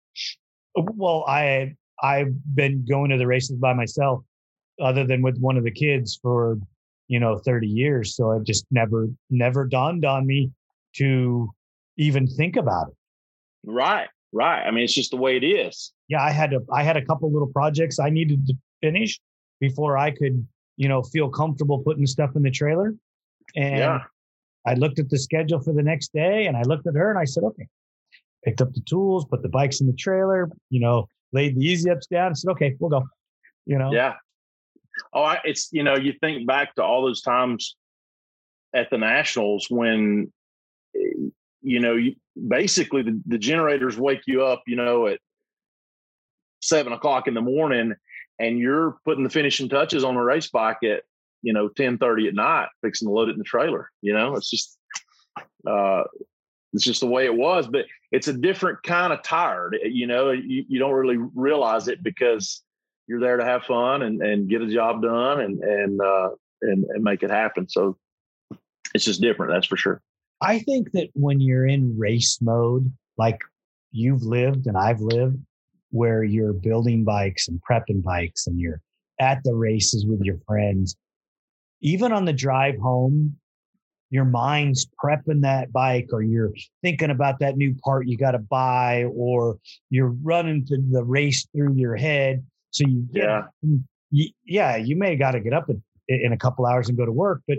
Well, I I've been going to the races by myself, other than with one of the kids for you know 30 years. So it just never never dawned on me to even think about it. Right, right. I mean, it's just the way it is. Yeah, I had to. I had a couple little projects I needed to finish before I could, you know, feel comfortable putting stuff in the trailer. And yeah. I looked at the schedule for the next day, and I looked at her, and I said, "Okay." Picked up the tools, put the bikes in the trailer. You know, laid the easy ups down. said, "Okay, we'll go." You know. Yeah. Oh, I, it's you know, you think back to all those times at the nationals when eh, you know, you, basically the, the generators wake you up, you know, at seven o'clock in the morning and you're putting the finishing touches on a race bike at, you know, 10 30 at night, fixing to load it in the trailer. You know, it's just, uh, it's just the way it was, but it's a different kind of tired. Eh, you know, you, you don't really realize it because you're there to have fun and, and get a job done and, and, uh, and, and make it happen. So it's just different. That's for sure. I think that when you're in race mode, like you've lived and I've lived, where you're building bikes and prepping bikes and you're at the races with your friends, even on the drive home, your mind's prepping that bike or you're thinking about that new part you got to buy or you're running to the race through your head. So you get, yeah, you, yeah, you may got to get up in, in a couple hours and go to work, but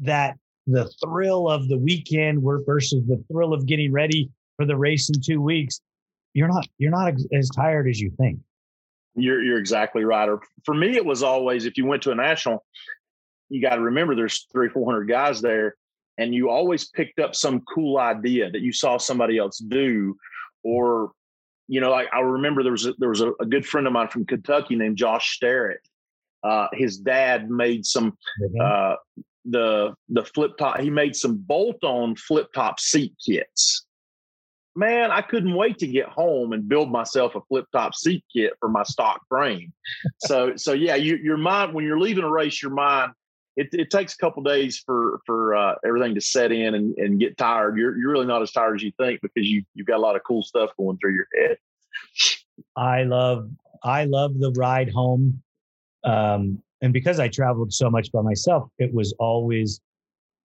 that the thrill of the weekend versus the thrill of getting ready for the race in two weeks, you're not you're not as tired as you think. You're you're exactly right. Or for me, it was always if you went to a national, you got to remember there's three four hundred guys there, and you always picked up some cool idea that you saw somebody else do, or you know, like I remember there was a, there was a, a good friend of mine from Kentucky named Josh Sterrett. Uh, his dad made some mm-hmm. uh, the the flip top. He made some bolt on flip top seat kits. Man, I couldn't wait to get home and build myself a flip top seat kit for my stock frame. so so yeah, you, your mind when you're leaving a race, your mind it, it takes a couple days for for uh, everything to set in and, and get tired. You're you're really not as tired as you think because you you've got a lot of cool stuff going through your head. I love I love the ride home. Um, and because I traveled so much by myself, it was always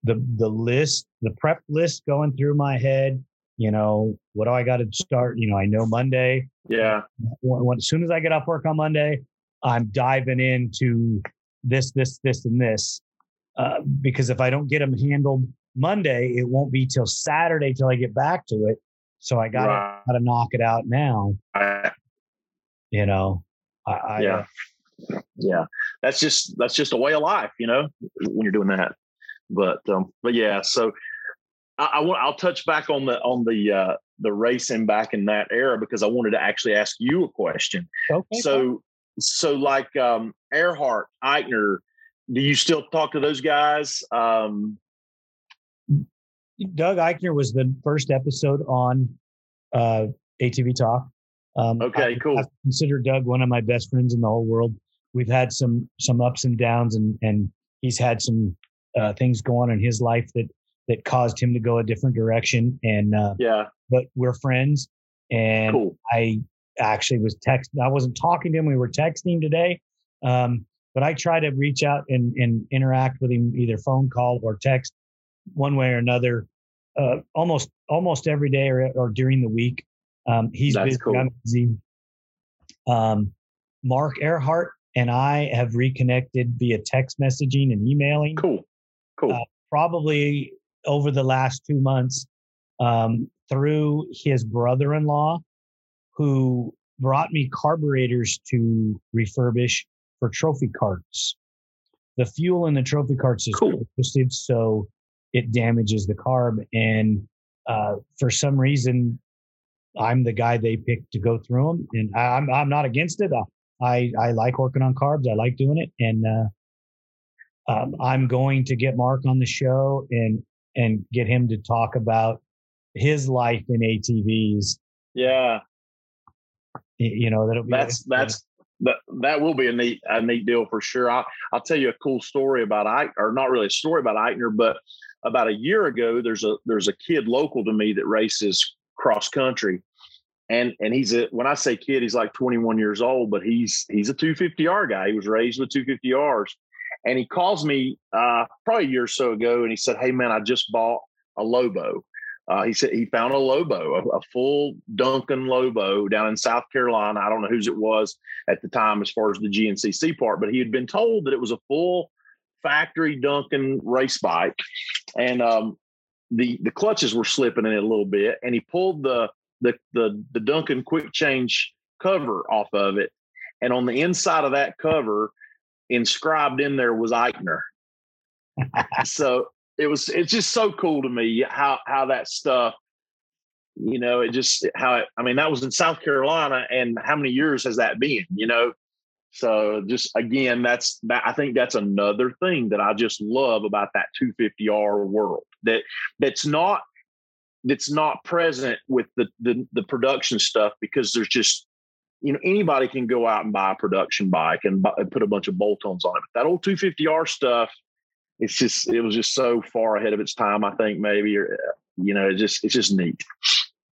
the the list, the prep list going through my head. You know, what do I got to start? You know, I know Monday. Yeah. When, when, as soon as I get off work on Monday, I'm diving into this, this, this, and this. Uh, because if I don't get them handled Monday, it won't be till Saturday till I get back to it. So I gotta right. gotta knock it out now. You know, I, I yeah. Uh, yeah, that's just that's just a way of life, you know, when you're doing that. But um, but yeah, so I, I want I'll touch back on the on the uh, the racing back in that era because I wanted to actually ask you a question. Okay. So so like um, Earhart, Eichner, do you still talk to those guys? Um, Doug Eichner was the first episode on uh, ATV Talk. Um, okay, I, cool. I consider Doug one of my best friends in the whole world we've had some some ups and downs, and and he's had some uh, things go on in his life that that caused him to go a different direction. And uh, yeah, but we're friends, and cool. I actually was text. I wasn't talking to him. We were texting today. Um, but I try to reach out and, and interact with him either phone call or text one way or another uh, almost almost every day or, or during the week. Um, he's That's busy. cool. I'm busy. Um, Mark Earhart and I have reconnected via text messaging and emailing Cool. Cool. Uh, probably over the last two months um, through his brother-in-law who brought me carburetors to refurbish for trophy carts the fuel in the trophy carts is Cool. twisted so it damages the carb and uh, for some reason i'm the guy they picked to go through them and I- i'm, I'm not against it I, I like working on carbs i like doing it and uh, um, I'm going to get Mark on the show and and get him to talk about his life in ATVs. yeah. You know, that'll be that's that's that that will be a neat a neat deal for sure. I I'll tell you a cool story about Ike, or not really a story about Eichner, but about a year ago, there's a there's a kid local to me that races cross country, and and he's a when I say kid, he's like 21 years old, but he's he's a 250R guy. He was raised with 250Rs, and he calls me uh, probably a year or so ago, and he said, "Hey man, I just bought a Lobo." Uh, he said he found a Lobo, a, a full Duncan Lobo down in South Carolina. I don't know whose it was at the time as far as the GNCC part, but he had been told that it was a full factory Duncan race bike, and um, the the clutches were slipping in it a little bit, and he pulled the the the, the Duncan quick change cover off of it, and on the inside of that cover, inscribed in there was Eichner. so it was it's just so cool to me how how that stuff you know it just how it, i mean that was in south carolina and how many years has that been you know? So just again that's that i think that's another thing that i just love about that 250r world that that's not that's not present with the the, the production stuff because there's just you know anybody can go out and buy a production bike and, buy, and put a bunch of bolt-ons on it but that old 250r stuff it's just it was just so far ahead of its time i think maybe or you know it just it's just neat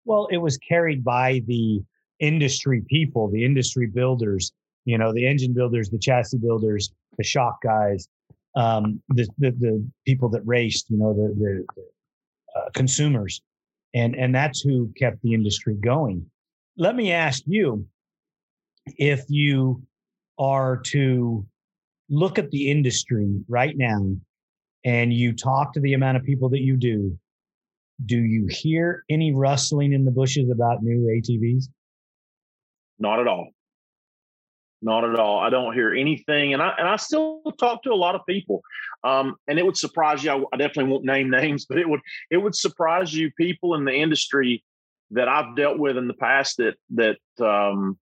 Well, it was carried by the industry people, the industry builders, you know, the engine builders, the chassis builders, the shock guys, um, the, the the people that raced, you know, the the, the uh, consumers, and and that's who kept the industry going. Let me ask you, if you are to look at the industry right now, and you talk to the amount of people that you do, do you hear any rustling in the bushes about new ATVs? not at all. Not at all. I don't hear anything and i and i still talk to a lot of people. Um, and it would surprise you I, I definitely won't name names but it would it would surprise you people in the industry that i've dealt with in the past that that um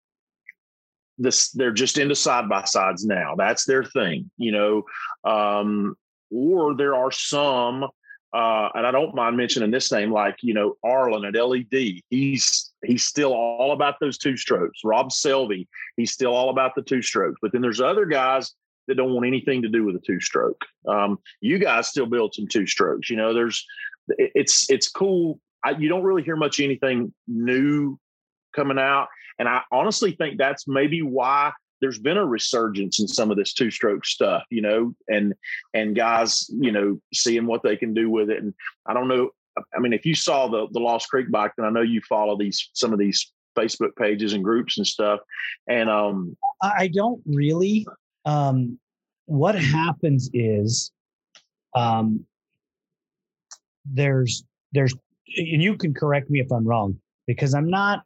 this they're just into side by sides now. That's their thing you know? Um or there are some uh, and I don't mind mentioning this name, like you know Arlen at LED. He's he's still all about those two strokes. Rob Selvey, he's still all about the two strokes. But then there's other guys that don't want anything to do with a two stroke. Um, you guys still build some two strokes. You know, there's it's it's cool. I, you don't really hear much anything new coming out, and I honestly think that's maybe why there's been a resurgence in some of this two stroke stuff. You know, and and guys, you know, seeing what they can do with it. And I don't know. I mean, if you saw the the Lost Creek bike, then I know you follow these some of these Facebook pages and groups and stuff. And um, I don't really. Um, what happens is, um, there's there's, and you can correct me if I'm wrong because I'm not.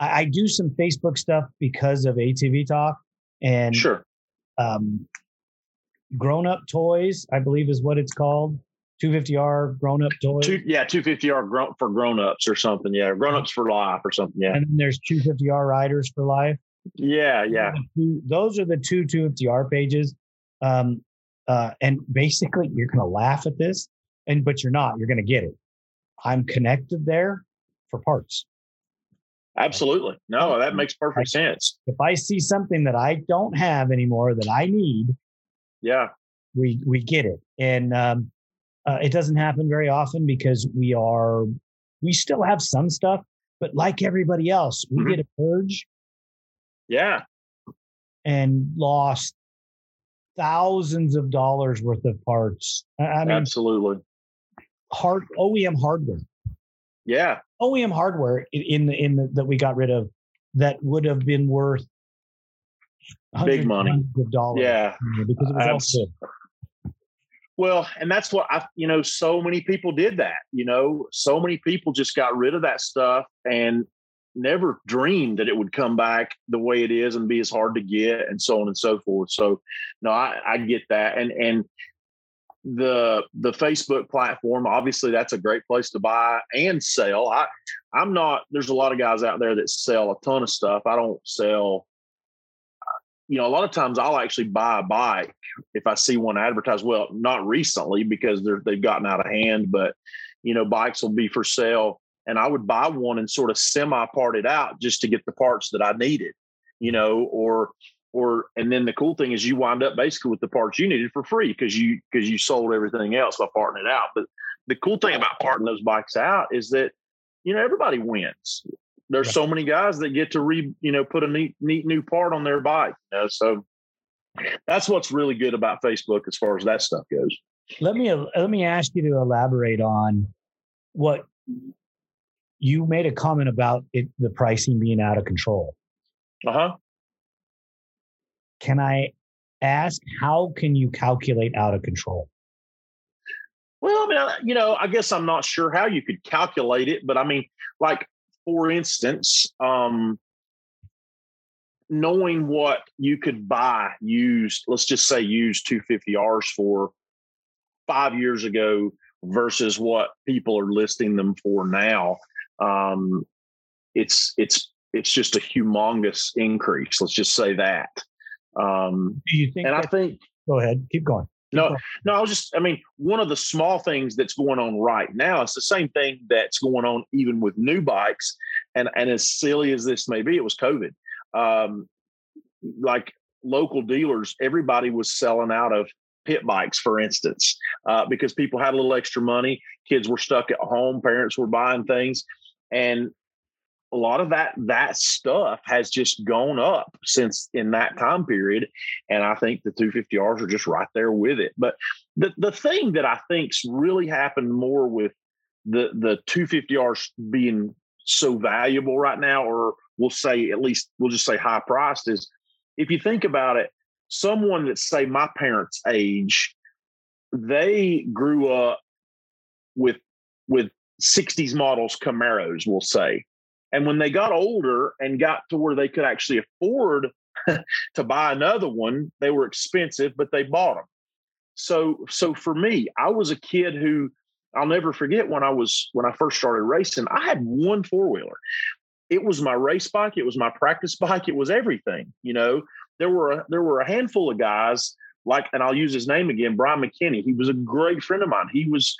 I do some Facebook stuff because of ATV Talk and sure, um, grown up toys, I believe is what it's called. 250R grown up toys. two yeah, two fifty are grown for grown ups or something. Yeah, grown ups for life or something. Yeah, and then there's 250R riders for life. yeah, yeah. Those are the two 250R pages. Um, uh, and basically, you're going to laugh at this, and but you're not. You're going to get it. I'm connected there for parts. Absolutely. No, that makes perfect sense. If I see something that I don't have anymore that I need, Yeah, we we get it and um, uh, it doesn't happen very often because we are we still have some stuff but like everybody else we Mhm. get a purge Yeah. And lost thousands of dollars worth of parts. I mean, absolutely. Hard OEM hardware. Yeah. OEM hardware in the in the that we got rid of that would have been worth big money of dollars. Yeah. Because it was good. Well, and that's what I, you know, so many people did that. You know, so many people just got rid of that stuff and never dreamed that it would come back the way it is and be as hard to get and so on and so forth. So, no, I, I get that. And and the the Facebook platform, obviously, that's a great place to buy and sell. I I'm not. There's a lot of guys out there that sell a ton of stuff. I don't sell you know, a lot of times I'll actually buy a bike if I see one advertised. Well, not recently because they're they've gotten out of hand, but you know, bikes will be for sale, and I would buy one and sort of semi part it out just to get the parts that I needed, you know, or or and then the cool thing is you wind up basically with the parts you needed for free because you because you sold everything else by parting it out. But the cool thing about parting those bikes out is that you know everybody wins. There's so many guys that get to re you know put a neat neat new part on their bike you know so that's what's really good about facebook as far as that stuff goes. Let me let me ask you to elaborate on what you made a comment about it the pricing being out of control. Uh-huh can i ask how can you calculate out of control well i mean you know i guess i'm not sure how you could calculate it but i mean like for instance, um, knowing what you could buy used, let's just say used 250Rs for five years ago versus what people are listing them for now, um, it's it's it's just a humongous increase. Let's just say that. Um, Do you think? And that, I think. Go ahead. Keep going. No, no, I was just, I mean, one of the small things that's going on right now, it's the same thing that's going on even with new bikes. And, and as silly as this may be, it was COVID. Um, like local dealers, everybody was selling out of pit bikes, for instance, uh, because people had a little extra money. Kids were stuck at home, parents were buying things. And a lot of that that stuff has just gone up since in that mm-hmm. time period and i think the 250rs are just right there with it. But the the thing that i think's really happened more with the the 250rs being so valuable right now or we'll say at least we'll just say high priced is if you think about it someone that's say my parents age they grew up with with 60s models camaros we'll say and when they got older and got to where they could actually afford to buy another one, they were expensive, but they bought them. So, so for me, I was a kid who I'll never forget when I was when I first started racing. I had one four wheeler. It was my race bike. It was my practice bike. It was everything. You know, there were a, there were a handful of guys like, and I'll use his name again, Brian McKinney. He was a great friend of mine. He was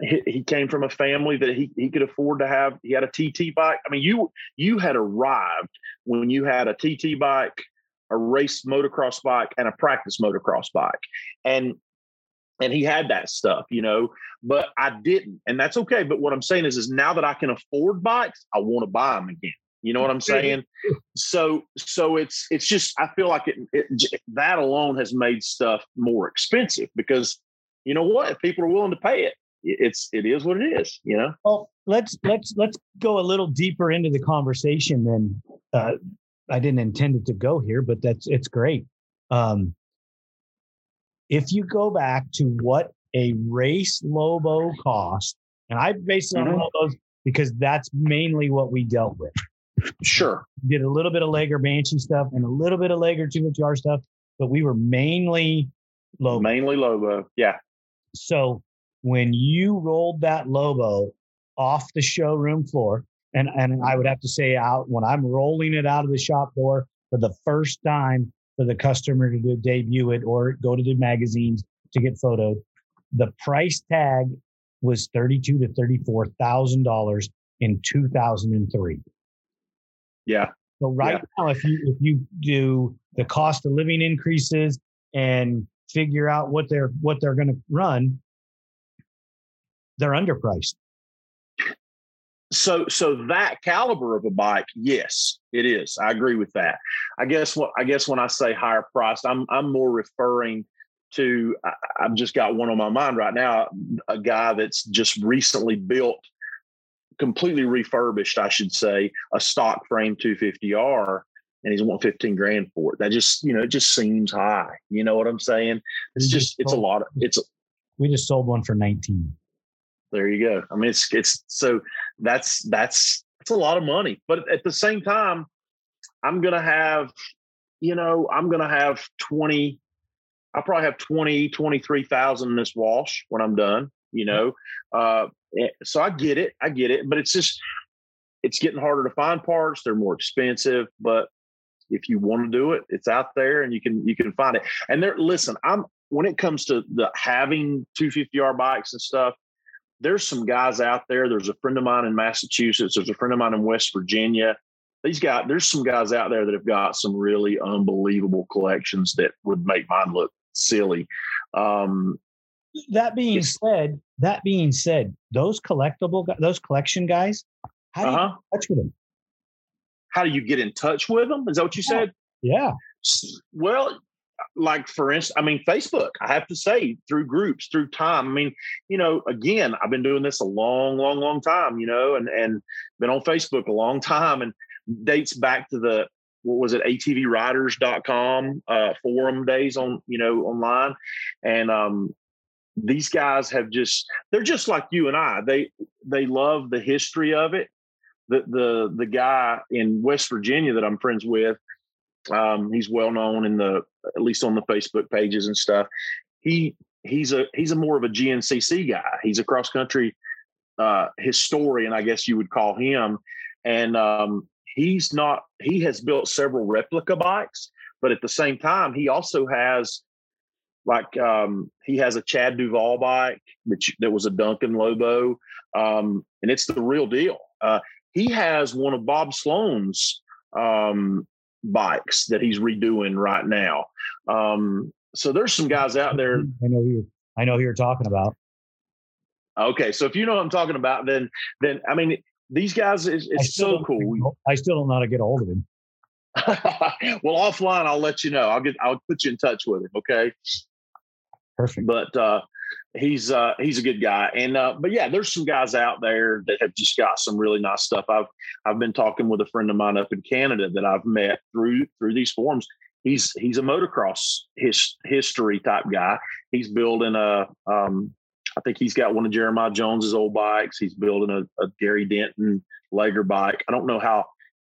he, he came from a family that he, he could afford to have. He had a TT bike. I mean, you you had arrived when you had a TT bike, a race motocross bike, and a practice motocross bike, and and he had that stuff, you know. But I didn't, and that's okay. But what I'm saying is, is now that I can afford bikes, I want to buy them again. You know what I'm saying? So so it's it's just I feel like it, it that alone has made stuff more expensive because you know what? If people are willing to pay it, it's it is what it is you know? Well let's let's let's go a little deeper into the conversation then uh, i didn't intend it to go here but that's it's great. Um, if you go back to what a race lobo cost and i based it on mm-hmm. lobos because that's mainly what we dealt with. Sure. Did a little bit of Laeger Banshee stuff and a little bit of Laeger 250R stuff but we were mainly lobo. Mainly lobo yeah. So when you rolled that Lobo off the showroom floor, and, and I would have to say out when I'm rolling it out of the shop door for the first time for the customer to do, debut it or go to the magazines to get photoed, the price tag was thirty-two to thirty-four thousand dollars in two thousand and three. Yeah. So right yeah. now, if you if you do the cost of living increases and figure out what they're what they're going to run, they're underpriced. so so that caliber of a bike, yes, it is. I agree with that. I guess what I guess when I say higher priced, I'm I'm more referring to I, I've just got one on my mind right now, a guy that's just recently built completely refurbished, I should say, a stock frame 250R and he's want 15 grand for it. That just, you know, it just seems high. You know what I'm saying? It's just, it's a lot of, it's, we just sold one for 19. There you go. I mean, it's, it's, so that's, that's, it's a lot of money. But at the same time, I'm going to have, you know, I'm going to have 20, I'll probably have 20, 23,000 in this Walsh when I'm done, you know. Uh, eh, so I get it. I get it. But it's just, it's getting harder to find parts. They're more expensive. But if you want to do it, it's out there and you can you can find it. And there, listen, I'm when it comes to the having 250R bikes and stuff, there's some guys out there. There's a friend of mine in Massachusetts. There's a friend of mine in West Virginia. These guys, there's some guys out there that have got some really unbelievable collections that would make mine look silly. Um, that being said, that being said, those collectible, those collection guys, how do uh-huh. you touch with them? how do you get in touch with them? Is that what you said? Yeah. Well, like for instance, I mean, Facebook, I have to say, through groups, through time. I mean, you know, again, I've been doing this a long, long, long time, you know, and and been on Facebook a long time and dates back to the what was it, atvriders.com uh forum days on, you know, online. And um these guys have just they're just like you and I. They they love the history of it the the the guy in West Virginia that I'm friends with, um, he's well known in the at least on the Facebook pages and stuff. He he's a he's a more of a GNCC guy. He's a cross country uh, historian, I guess you would call him, and um, he's not. He has built several replica bikes, but at the same time, he also has like um, he has a Chad Duval bike, which that was a Duncan Lobo, um, and it's the real deal. Uh, he has one of Bob Sloan's um, bikes that he's redoing right now. Um, so there's some guys out there. I know you. I know who you're talking about. Okay, so if you know what I'm talking about, then then I mean these guys is it's so cool. I still don't know how to get a hold of him. well, offline, I'll let you know. I'll get I'll put you in touch with him. Okay. Perfect. But uh, he's uh, he's a good guy. And uh, but yeah, there's some guys out there that have just got some really nice stuff. I've I've been talking with a friend of mine up in Canada that I've met through through these forums. He's he's a motocross his, history type guy. He's building a um, I think he's got one of Jeremiah Jones's old bikes. He's building a, a Gary Denton Laeger bike. I don't know how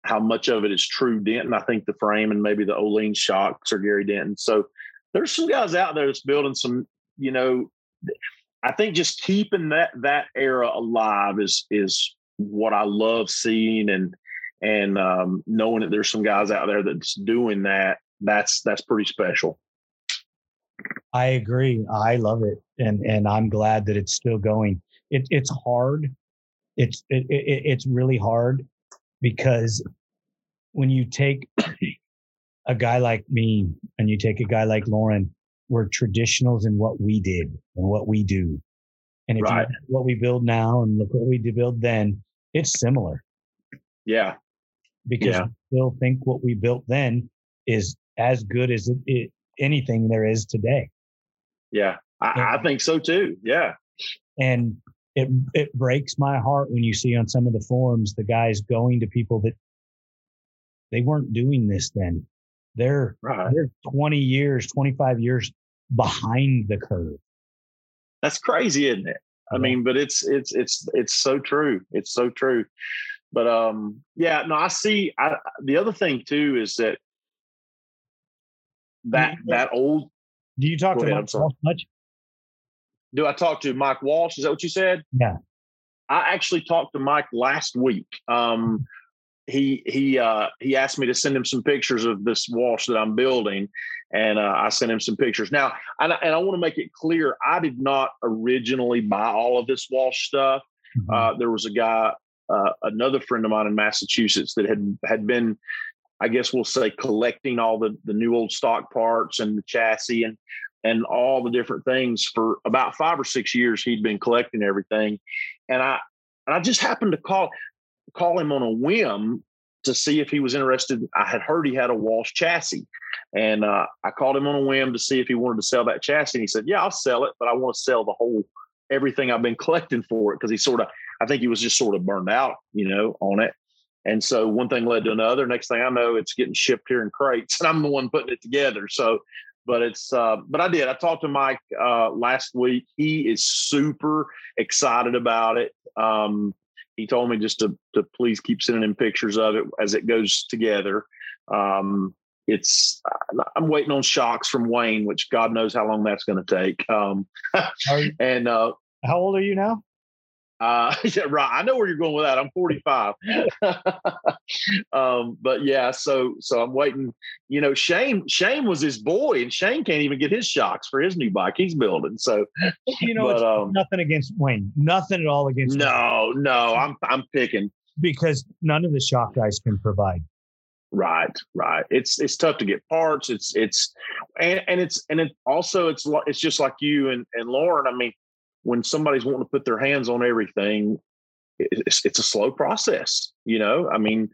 how much of it is true Denton. I think the frame and maybe the Öhlins shocks are Gary Denton. So there's some guys out there that's building some, you know, I think just keeping that that era alive is is what I love seeing and and um, knowing that there's some guys out there that's doing that. That's that's pretty special. I agree. I love it, and and I'm glad that it's still going. It, it's hard. It's it, it, it's really hard because when you take a guy like me and you take a guy like Lauren we're traditionals in what we did and what we do. And if right. you look what we build now and look what we did build then, it's similar. Yeah. Because yeah. we still think what we built then is as good as it, it, anything there is today. Yeah. I, I think so too. Yeah. And it it breaks my heart when you see on some of the forums the guys going to people that they weren't doing this then. They're right. they're 20 years, 25 years behind the curve. That's crazy, isn't it? I mean, but it's it's it's it's so true. It's so true. But um, yeah, no, I see. I, the other thing too is that that that old. Do you talk to ahead, Mike much? Do I talk to Mike Walsh? Is that what you said? Yeah. I actually talked to Mike last week. Um, he he uh, he asked me to send him some pictures of this Walsh that I'm building, and uh, I sent him some pictures. Now, and, and I want to make it clear, I did not originally buy all of this Walsh stuff. Mm-hmm. Uh, there was a guy, uh, another friend of mine in Massachusetts, that had had been, I guess we'll say, collecting all the the new old stock parts and the chassis and and all the different things for about five or six years. He'd been collecting everything, and I and I just happened to call call him on a whim to see if he was interested. I had heard he had a Walsh chassis, and uh, I called him on a whim to see if he wanted to sell that chassis. And he said, "Yeah, I'll sell it, but I want to sell the whole everything I've been collecting for it because he sort of, I think he was just sort of burned out, you know, on it." And so one thing led to another. Next thing I know, it's getting shipped here in crates, and I'm the one putting it together. So, but it's, uh, but I did. I talked to Mike uh, last week. He is super excited about it. Um, he told me just to to please keep sending him pictures of it as it goes together. Um, it's I'm waiting on shocks from Wayne, which God knows how long that's going to take. Um, and uh, how old are you now? Uh, yeah, right. I know where you're going with that. I'm 45. um, but yeah, so so I'm waiting. You know, Shane Shane was his boy, and Shane can't even get his shocks for his new bike he's building. So you know, but, um, nothing against Wayne, nothing at all against. No, Wayne. no, I'm I'm picking because none of the shock guys can provide. Right, right. It's it's tough to get parts. It's it's and, and it's and it also it's it's just like you and and Lauren. I mean, when somebody's wanting to put their hands on everything, it's, it's a slow process, you know. I mean,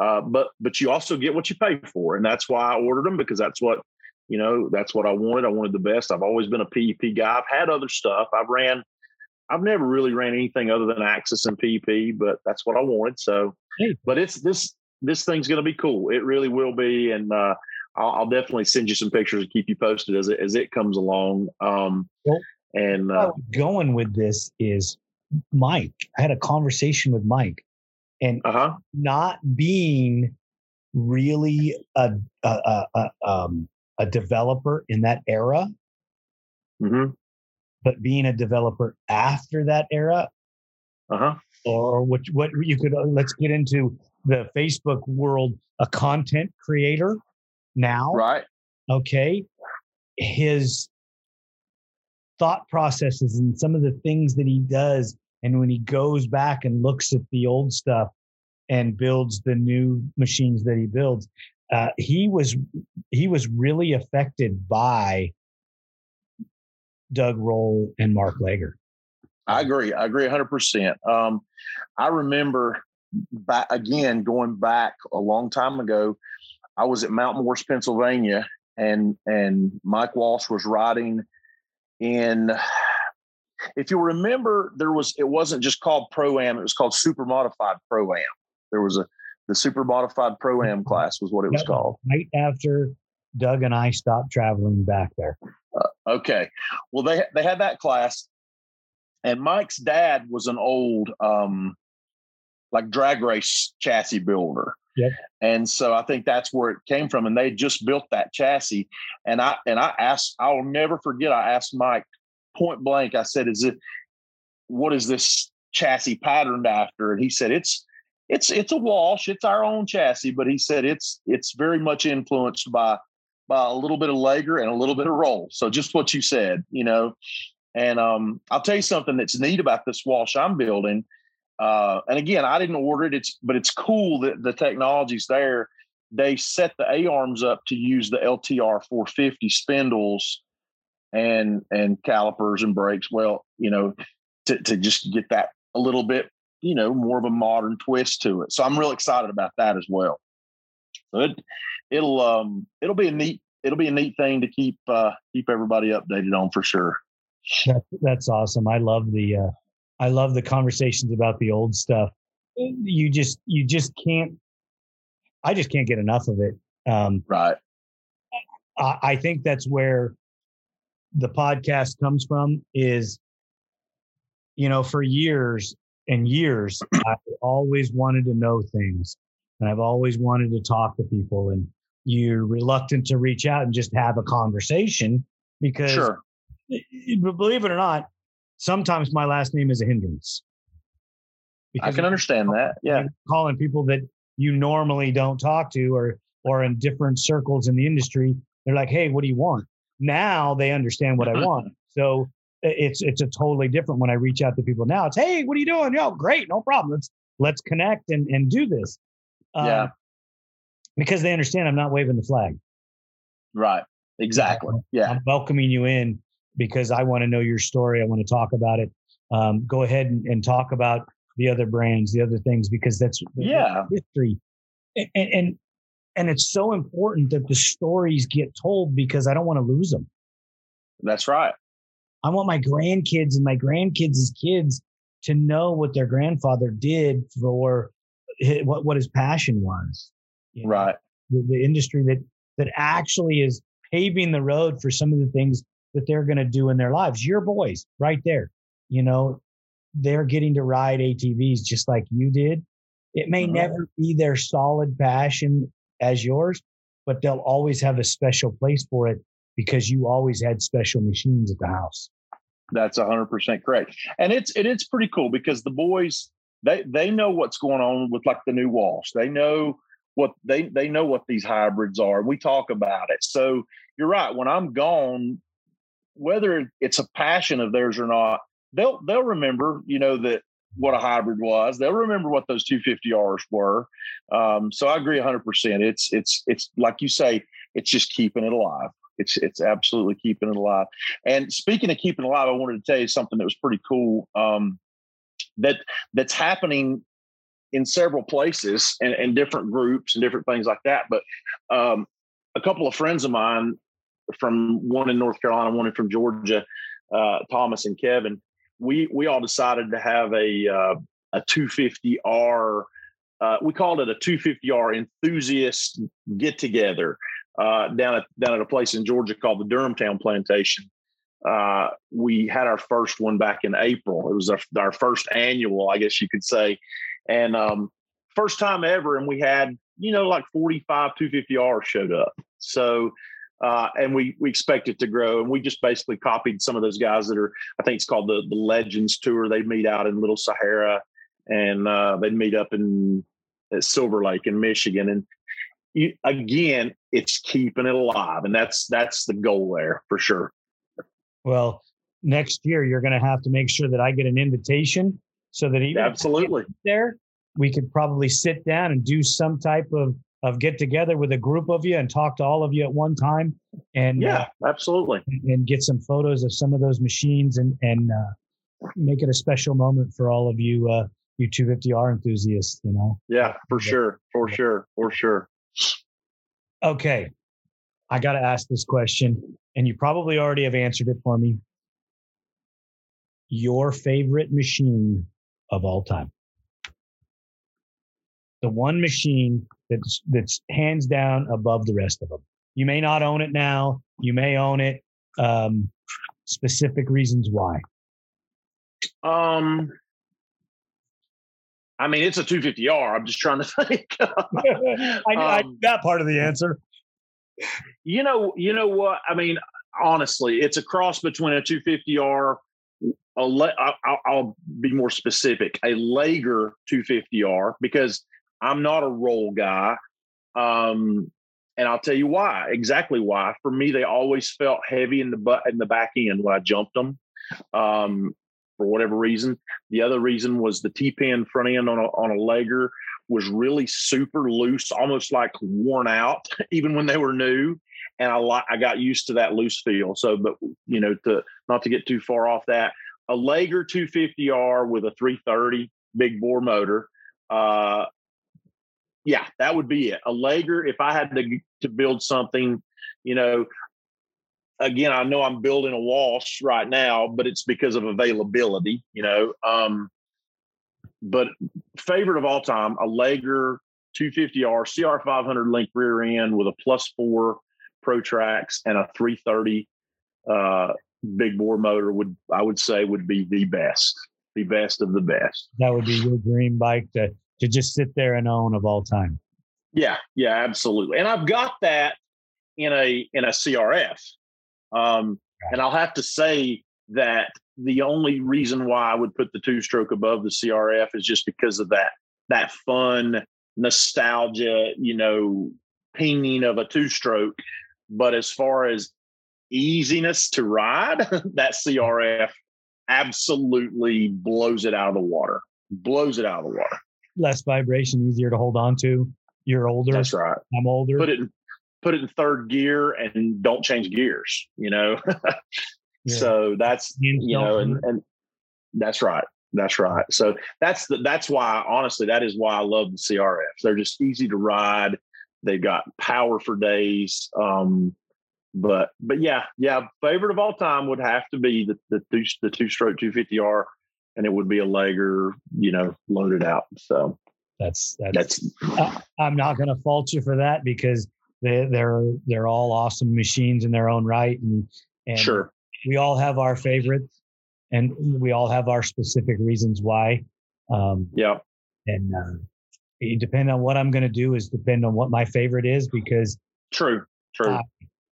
uh, but but you also get what you pay for, and that's why I ordered them because that's what you know. That's what I wanted. I wanted the best. I've always been a PEP guy. I've had other stuff. I've ran. I've never really ran anything other than Axis and PEP, but that's what I wanted. So, but it's this this thing's going to be cool. It really will be, and uh, I'll, I'll, definitely send you some pictures and keep you posted as it as it comes along. Um, well, and uh, going with this is Mike. I had a conversation with Mike, and uh-huh. not being really a a, a, a, um, a developer in that era, mm-hmm. but being a developer after that era, uh-huh. or what what you could uh, let's get into the Facebook world, a content creator now, right? Okay, his thought processes and some of the things that he does. And when he goes back and looks at the old stuff and builds the new machines that he builds, uh, he was he was really affected by Doug Roll and Mark Laeger. I agree. I agree 100%. Um, I remember again going back a long time ago. I was at Mount Morris, Pennsylvania, and and Mike Walsh was riding in if you remember there was it wasn't just called pro am it was called super modified pro am there was a the super modified pro am class was what it was called. Right after doug and i stopped traveling back there. Uh, okay. Well they they had that class and mike's dad was an old um like drag race chassis builder Yep. And so I think that's where it came from. And they just built that chassis. And I and I asked, I'll never forget, I asked Mike point blank, I said, Is it what is this chassis patterned after? And he said, It's it's it's a Walsh, it's our own chassis, but he said it's it's very much influenced by by a little bit of Laeger and a little bit of roll. So just what you said, you know. And um, I'll tell you something that's neat about this Walsh I'm building uh, and again, I didn't order it. It's but it's cool that the technology's there. They set the A arms up to use the LTR 450 spindles and and calipers and brakes. Well, you know, to to just get that a little bit, you know, more of a modern twist to it. So I'm real excited about that as well. So it, it'll um it'll be a neat it'll be a neat thing to keep uh keep everybody updated on for sure. That's, awesome. I love the uh I love the conversations about the old stuff. You just you just can't. I just can't get enough of it. Um, right. I, I think that's where the podcast comes from. Is you know for years and years I always wanted to know things, and I've always wanted to talk to people, and you're reluctant to reach out and just have a conversation because sure. believe it or not sometimes my last name is a hindrance. Because I can understand that. Yeah. Calling people that you normally don't talk to or or in different circles in the industry, they're like, "Hey, what do you want?" Now they understand what I want. So it's it's a totally different when I reach out to people now. It's, "Hey, what are you doing?" Yo, great, no problem. Let's let's connect and and do this. Yeah. Um, because they understand I'm not waving the flag. Right. Exactly. Yeah. I'm welcoming you in because I want to know your story. I want to talk about it. Um, go ahead and, and, talk about the other brands, the other things, because that's yeah history. And, and and it's so important that the stories get told because I don't want to lose them. That's right. I want my grandkids and my grandkids' kids to know what their grandfather did for what what his passion was. You know, right. The, the industry that that actually is paving the road for some of the things that they're going to do in their lives. Your boys, right there. You know, they're getting to ride ATVs just like you did. It may uh-huh. never be their solid passion as yours, but they'll always have a special place for it because you always had special machines at the house. That's hundred percent correct. And it's and it's pretty cool because the boys they they know what's going on with like the new Walsh. They know what they they know what these hybrids are. We talk about it. So you're right. When I'm gone, whether it's a passion of theirs or not, they'll they'll remember, you know, that what a hybrid was. They'll remember what those 250Rs were. Um, so I agree 100. percent It's it's it's like you say, it's just keeping it alive. It's it's absolutely keeping it alive. And speaking of keeping alive, I wanted to tell you something that was pretty cool. Um, that that's happening in several places and, and different groups and different things like that. But um, a couple of friends of mine from one in North Carolina, one in from Georgia, uh, Thomas and Kevin, we we all decided to have a uh, a 250R. Uh, we called it a 250R enthusiast get together uh, down at down at a place in Georgia called the Durhamtown Plantation. Uh, we had our first one back in April. It was our, our first annual, I guess you could say, and um, first time ever. And we had you know like 45 250R showed up. So uh, and we we expect it to grow. And we just basically copied some of those guys that are, I think it's called the the Legends Tour. They meet out in Little Sahara, and uh, they'd meet up in Silver Lake in Michigan. And you, again, it's keeping it alive, and that's that's the goal there for sure. Well, next year you're going to have to make sure that I get an invitation so that even absolutely there we could probably sit down and do some type of of get together with a group of you and talk to all of you at one time and yeah uh, absolutely. and get some photos of some of those machines and and uh, make it a special moment for all of you uh you 250r enthusiasts you know? Yeah for sure for sure for sure. Okay i got to ask this question and you probably already have answered it for me. Your favorite machine of all time? The one machine that's that's hands down above the rest of them. You may not own it now. You may own it. Um, specific reasons why. Um, I mean, it's a 250R. I'm just trying to think. I, I um, that part of the answer. You know, you know what? I mean, honestly, it's a cross between a 250R. A I'll, I'll be more specific. A Laeger 250R because I'm not a roll guy. Um, and I'll tell you why, exactly why. For me, they always felt heavy in the butt in the back end when I jumped them. Um, for whatever reason. The other reason was the T pin front end on a on a Laeger was really super loose, almost like worn out, even when they were new. And I like I got used to that loose feel. So, but you know, to not to get too far off that, a Laeger 250R with a 330 big bore motor. Uh, yeah, that would be it. A Laeger, if I had to to build something, you know, again, I know I'm building a Walsh right now, but it's because of availability, you know. Um, but favorite of all time, a Laeger 250R CR 500 link rear end with a plus four Pro Tracks and a 330 uh, big bore motor would I would say would be the best, the best of the best. That would be your dream bike to to just sit there and own of all time. Yeah, yeah, absolutely. And I've got that in a in a CRF. Um, and I'll have to say that the only reason why I would put the two stroke above the CRF is just because of that that fun nostalgia, you know, pinging of a two stroke. But as far as easiness to ride, that CRF absolutely blows it out of the water. Blows it out of the water less vibration, easier to hold on to. You're older. That's right. I'm older. Put it in, put it in third gear and don't change gears. You know. yeah. So that's you know, and, and that's right. That's right. So that's the, that's why honestly that is why I love the CRFs. They're just easy to ride. They've got power for days. Um, but but yeah, yeah, favorite of all time would have to be the the two the two stroke 250R, and it would be a Laeger, you know, loaded out. So that's that's. that's I'm not going to fault you for that because they they're they're all awesome machines in their own right, and and sure we all have our favorites, and we all have our specific reasons why. Um, yeah, and uh, it depend on what I'm going to do is depend on what my favorite is because true, true. Uh,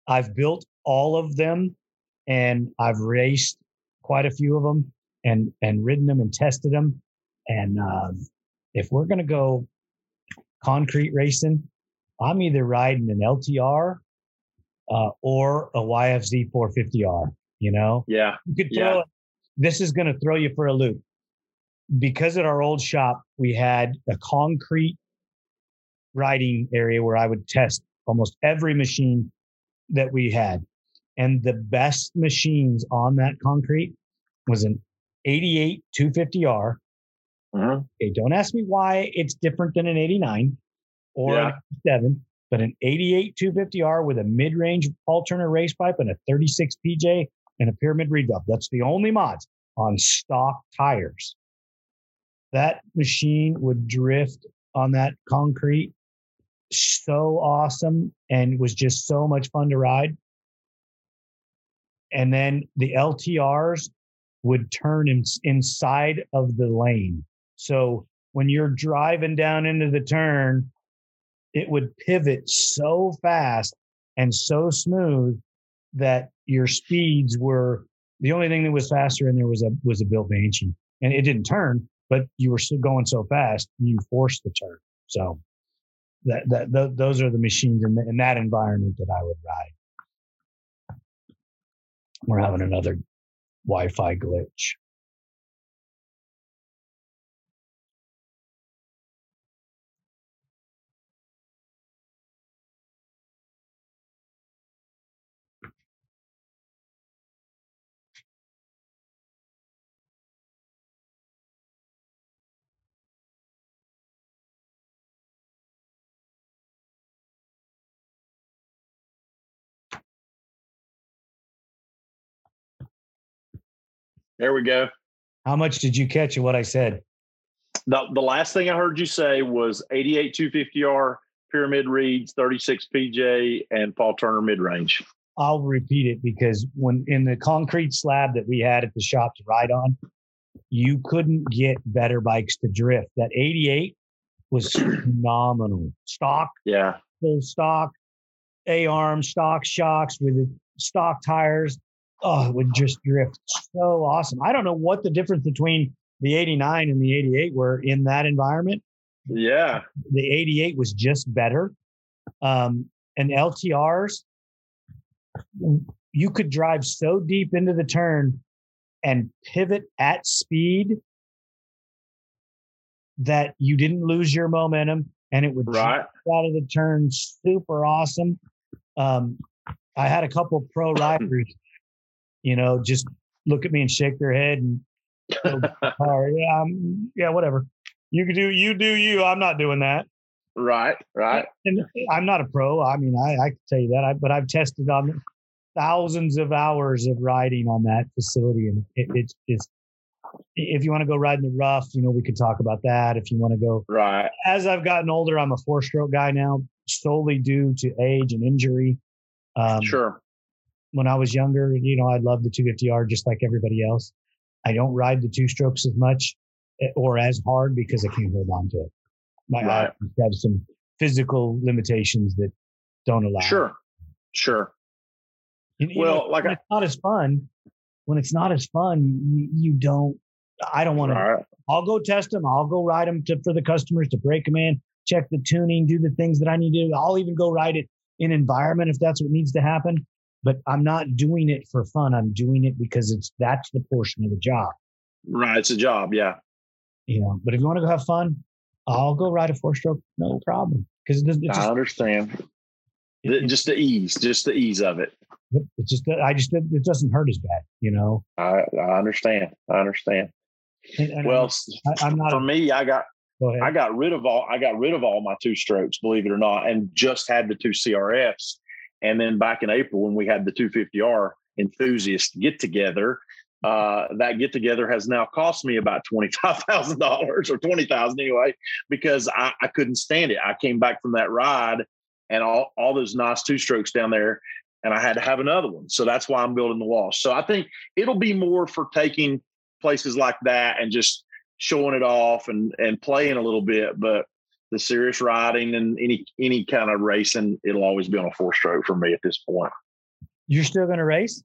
I've built all of them and I've raced quite a few of them and and ridden them and tested them. And um, if we're gonna go concrete racing, I'm either riding an LTR uh, or a YFZ 450R. You know, yeah, you could throw. Yeah. This is gonna throw you for a loop because at our old shop we had a concrete riding area where I would test almost every machine that we had. And the best machines on that concrete was an 88 250R. Uh-huh. Okay, don't ask me why it's different than an 89 or yeah. an 7, but an 88 250R with a mid range Turner race pipe and a 36 PJ and a pyramid valve. That's the only mods on stock tires. That machine would drift on that concrete so awesome and was just so much fun to ride. And then the LTRs would turn in, inside of the lane. So when you're driving down into the turn, it would pivot so fast and so smooth that your speeds were the only thing that was faster in there was a was a built Banshee, and it didn't turn, but you were still going so fast you forced the turn. So that, that, that those are the machines in, the, in that environment that I would ride. We're having another Wi-Fi glitch. There we go. How much did you catch of what I said? The, the last thing I heard you say was 88 250R, Pyramid Reeds, 36 PJ, and Paul Turner mid range. I'll repeat it because when in the concrete slab that we had at the shop to ride on, you couldn't get better bikes to drift. That 88 was phenomenal. Stock, yeah, full stock, A arm, stock shocks with stock tires oh, it would just drift so awesome. I don't know what the difference between the 89 and the 88 were in that environment. Yeah. The 88 was just better. Um, and LTRs, you could drive so deep into the turn and pivot at speed that you didn't lose your momentum and it would right. out of the turn super awesome. Um, I had a couple pro riders you know, just look at me and shake their head and oh, yeah, I'm, yeah, whatever. You can do you do you. I'm not doing that. Right, right. And I'm not a pro. I mean, I, I can tell you that. I, but I've tested on thousands of hours of riding on that facility, and it, it's just if you want to go ride in the rough, you know, we could talk about that. If you want to go, right. As I've gotten older, I'm a four stroke guy now, solely due to age and injury. Um, sure when I was younger, you know, I loved the 250R just like everybody else. I don't ride the two strokes as much eh, or as hard because I can't hold on to it. My right. I have some physical limitations that don't allow. Sure, sure. You, you well, know, like I, it's not as fun. When it's not as fun, you, you don't. I don't want right. to. I'll go test them. I'll go ride them to, for the customers to break them in, check the tuning, do the things that I need to do. I'll even go ride it in environment if that's what needs to happen but I'm not doing it for fun. I'm doing it because it's that's the portion of the job. Right, it's a job, yeah. You know, but if you want to go have fun, I'll go ride a four stroke, no problem. Because it doesn't. I just, understand. It, just the ease, just the ease of it. It's just I just it doesn't hurt as bad, you know. I I understand. I understand. And, and well, I, am not for a, me. I got go I got rid of all I got rid of all my two strokes, believe it or not, and just had the two CRFs. And then back in April when we had the 250R enthusiast get together, uh, that get together has now cost me about twenty five thousand dollars or twenty thousand anyway, because I, I couldn't stand it. I came back from that ride and all all those nice two strokes down there, and I had to have another one. So that's why I'm building the wall. So I think it'll be more for taking places like that and just showing it off and and playing a little bit, but the serious riding and any any kind of racing, it'll always be on a four stroke for me at this point. You're still going to race?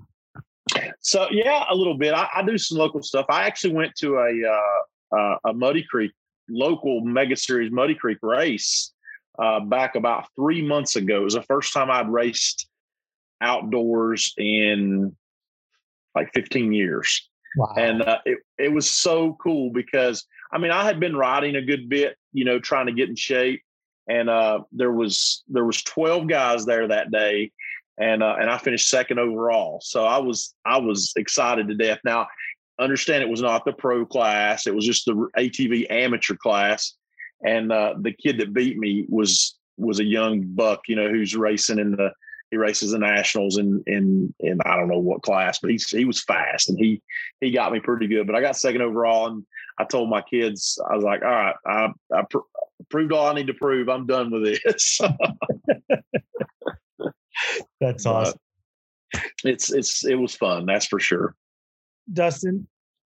So yeah, a little bit. I, I, do some local stuff. I actually went to a uh, uh, a Muddy Creek local Mega Series Muddy Creek race uh, back about three months ago. It was the first time I'd raced outdoors in like 15 years. Wow. And uh, it, it was so cool because I mean I had been riding a good bit, you know, trying to get in shape. And uh, there was there was 12 guys there that day, and uh, and I finished second overall. So I was I was excited to death. Now, understand it was not the pro class; it was just the ATV amateur class. And uh, the kid that beat me was was a young buck, you know, who's racing in the he races the nationals in in in I don't know what class, but he's he was fast and he he got me pretty good. But I got second overall, and I told my kids I was like, all right, I I pr- proved all I need to prove. I'm done with this. That's awesome. it's it's it was fun, that's for sure. Dustin,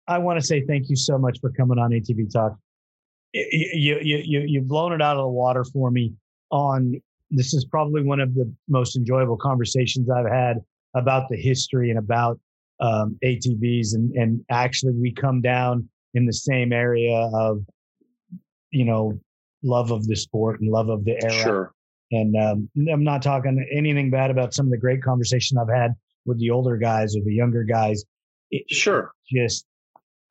I want to say thank you so much for coming on ATV Talk. You you you you've blown it out of the water for me on this is probably one of the most enjoyable conversations I've had about the history and about um, ATVs, and and actually we come down in the same area of you know love of the sport and love of the era. Sure. And um, I'm not talking anything bad about some of the great conversation I've had with the older guys or the younger guys. It, sure. Just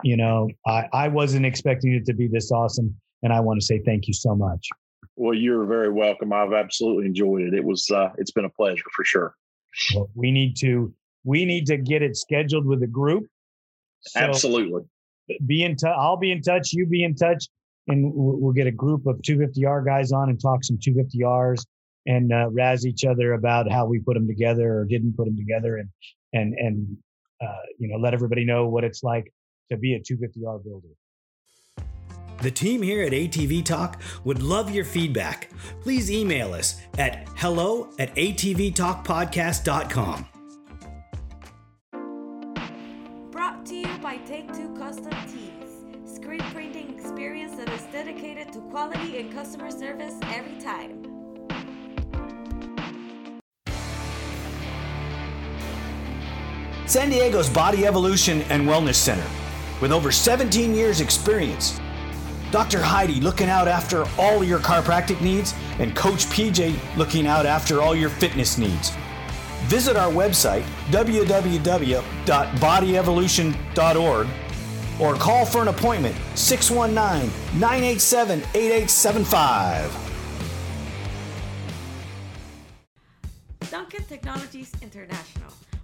you know, I I wasn't expecting it to be this awesome, and I want to say thank you so much. Well, you're very welcome. I've absolutely enjoyed it. It was uh, it's been a pleasure for sure. Well, we need to we need to get it scheduled with a group. So absolutely. Be in touch. I'll be in touch. You be in touch, and we'll get a group of 250R guys on and talk some 250Rs and uh, razz each other about how we put them together or didn't put them together, and and and uh, you know let everybody know what it's like to be a 250R builder. The team here at ATV Talk would love your feedback. Please email us at hello at atvtalkpodcast.com. Brought to you by Take Two Custom Tees, screen printing experience that is dedicated to quality and customer service every time. San Diego's Body Evolution and Wellness Center. With over 17 years' experience, Dr. Heidi looking out after all your chiropractic needs, and Coach PJ looking out after all your fitness needs. Visit our website, www.bodyevolution.org, or call for an appointment 619 987 8875. Duncan Technologies International.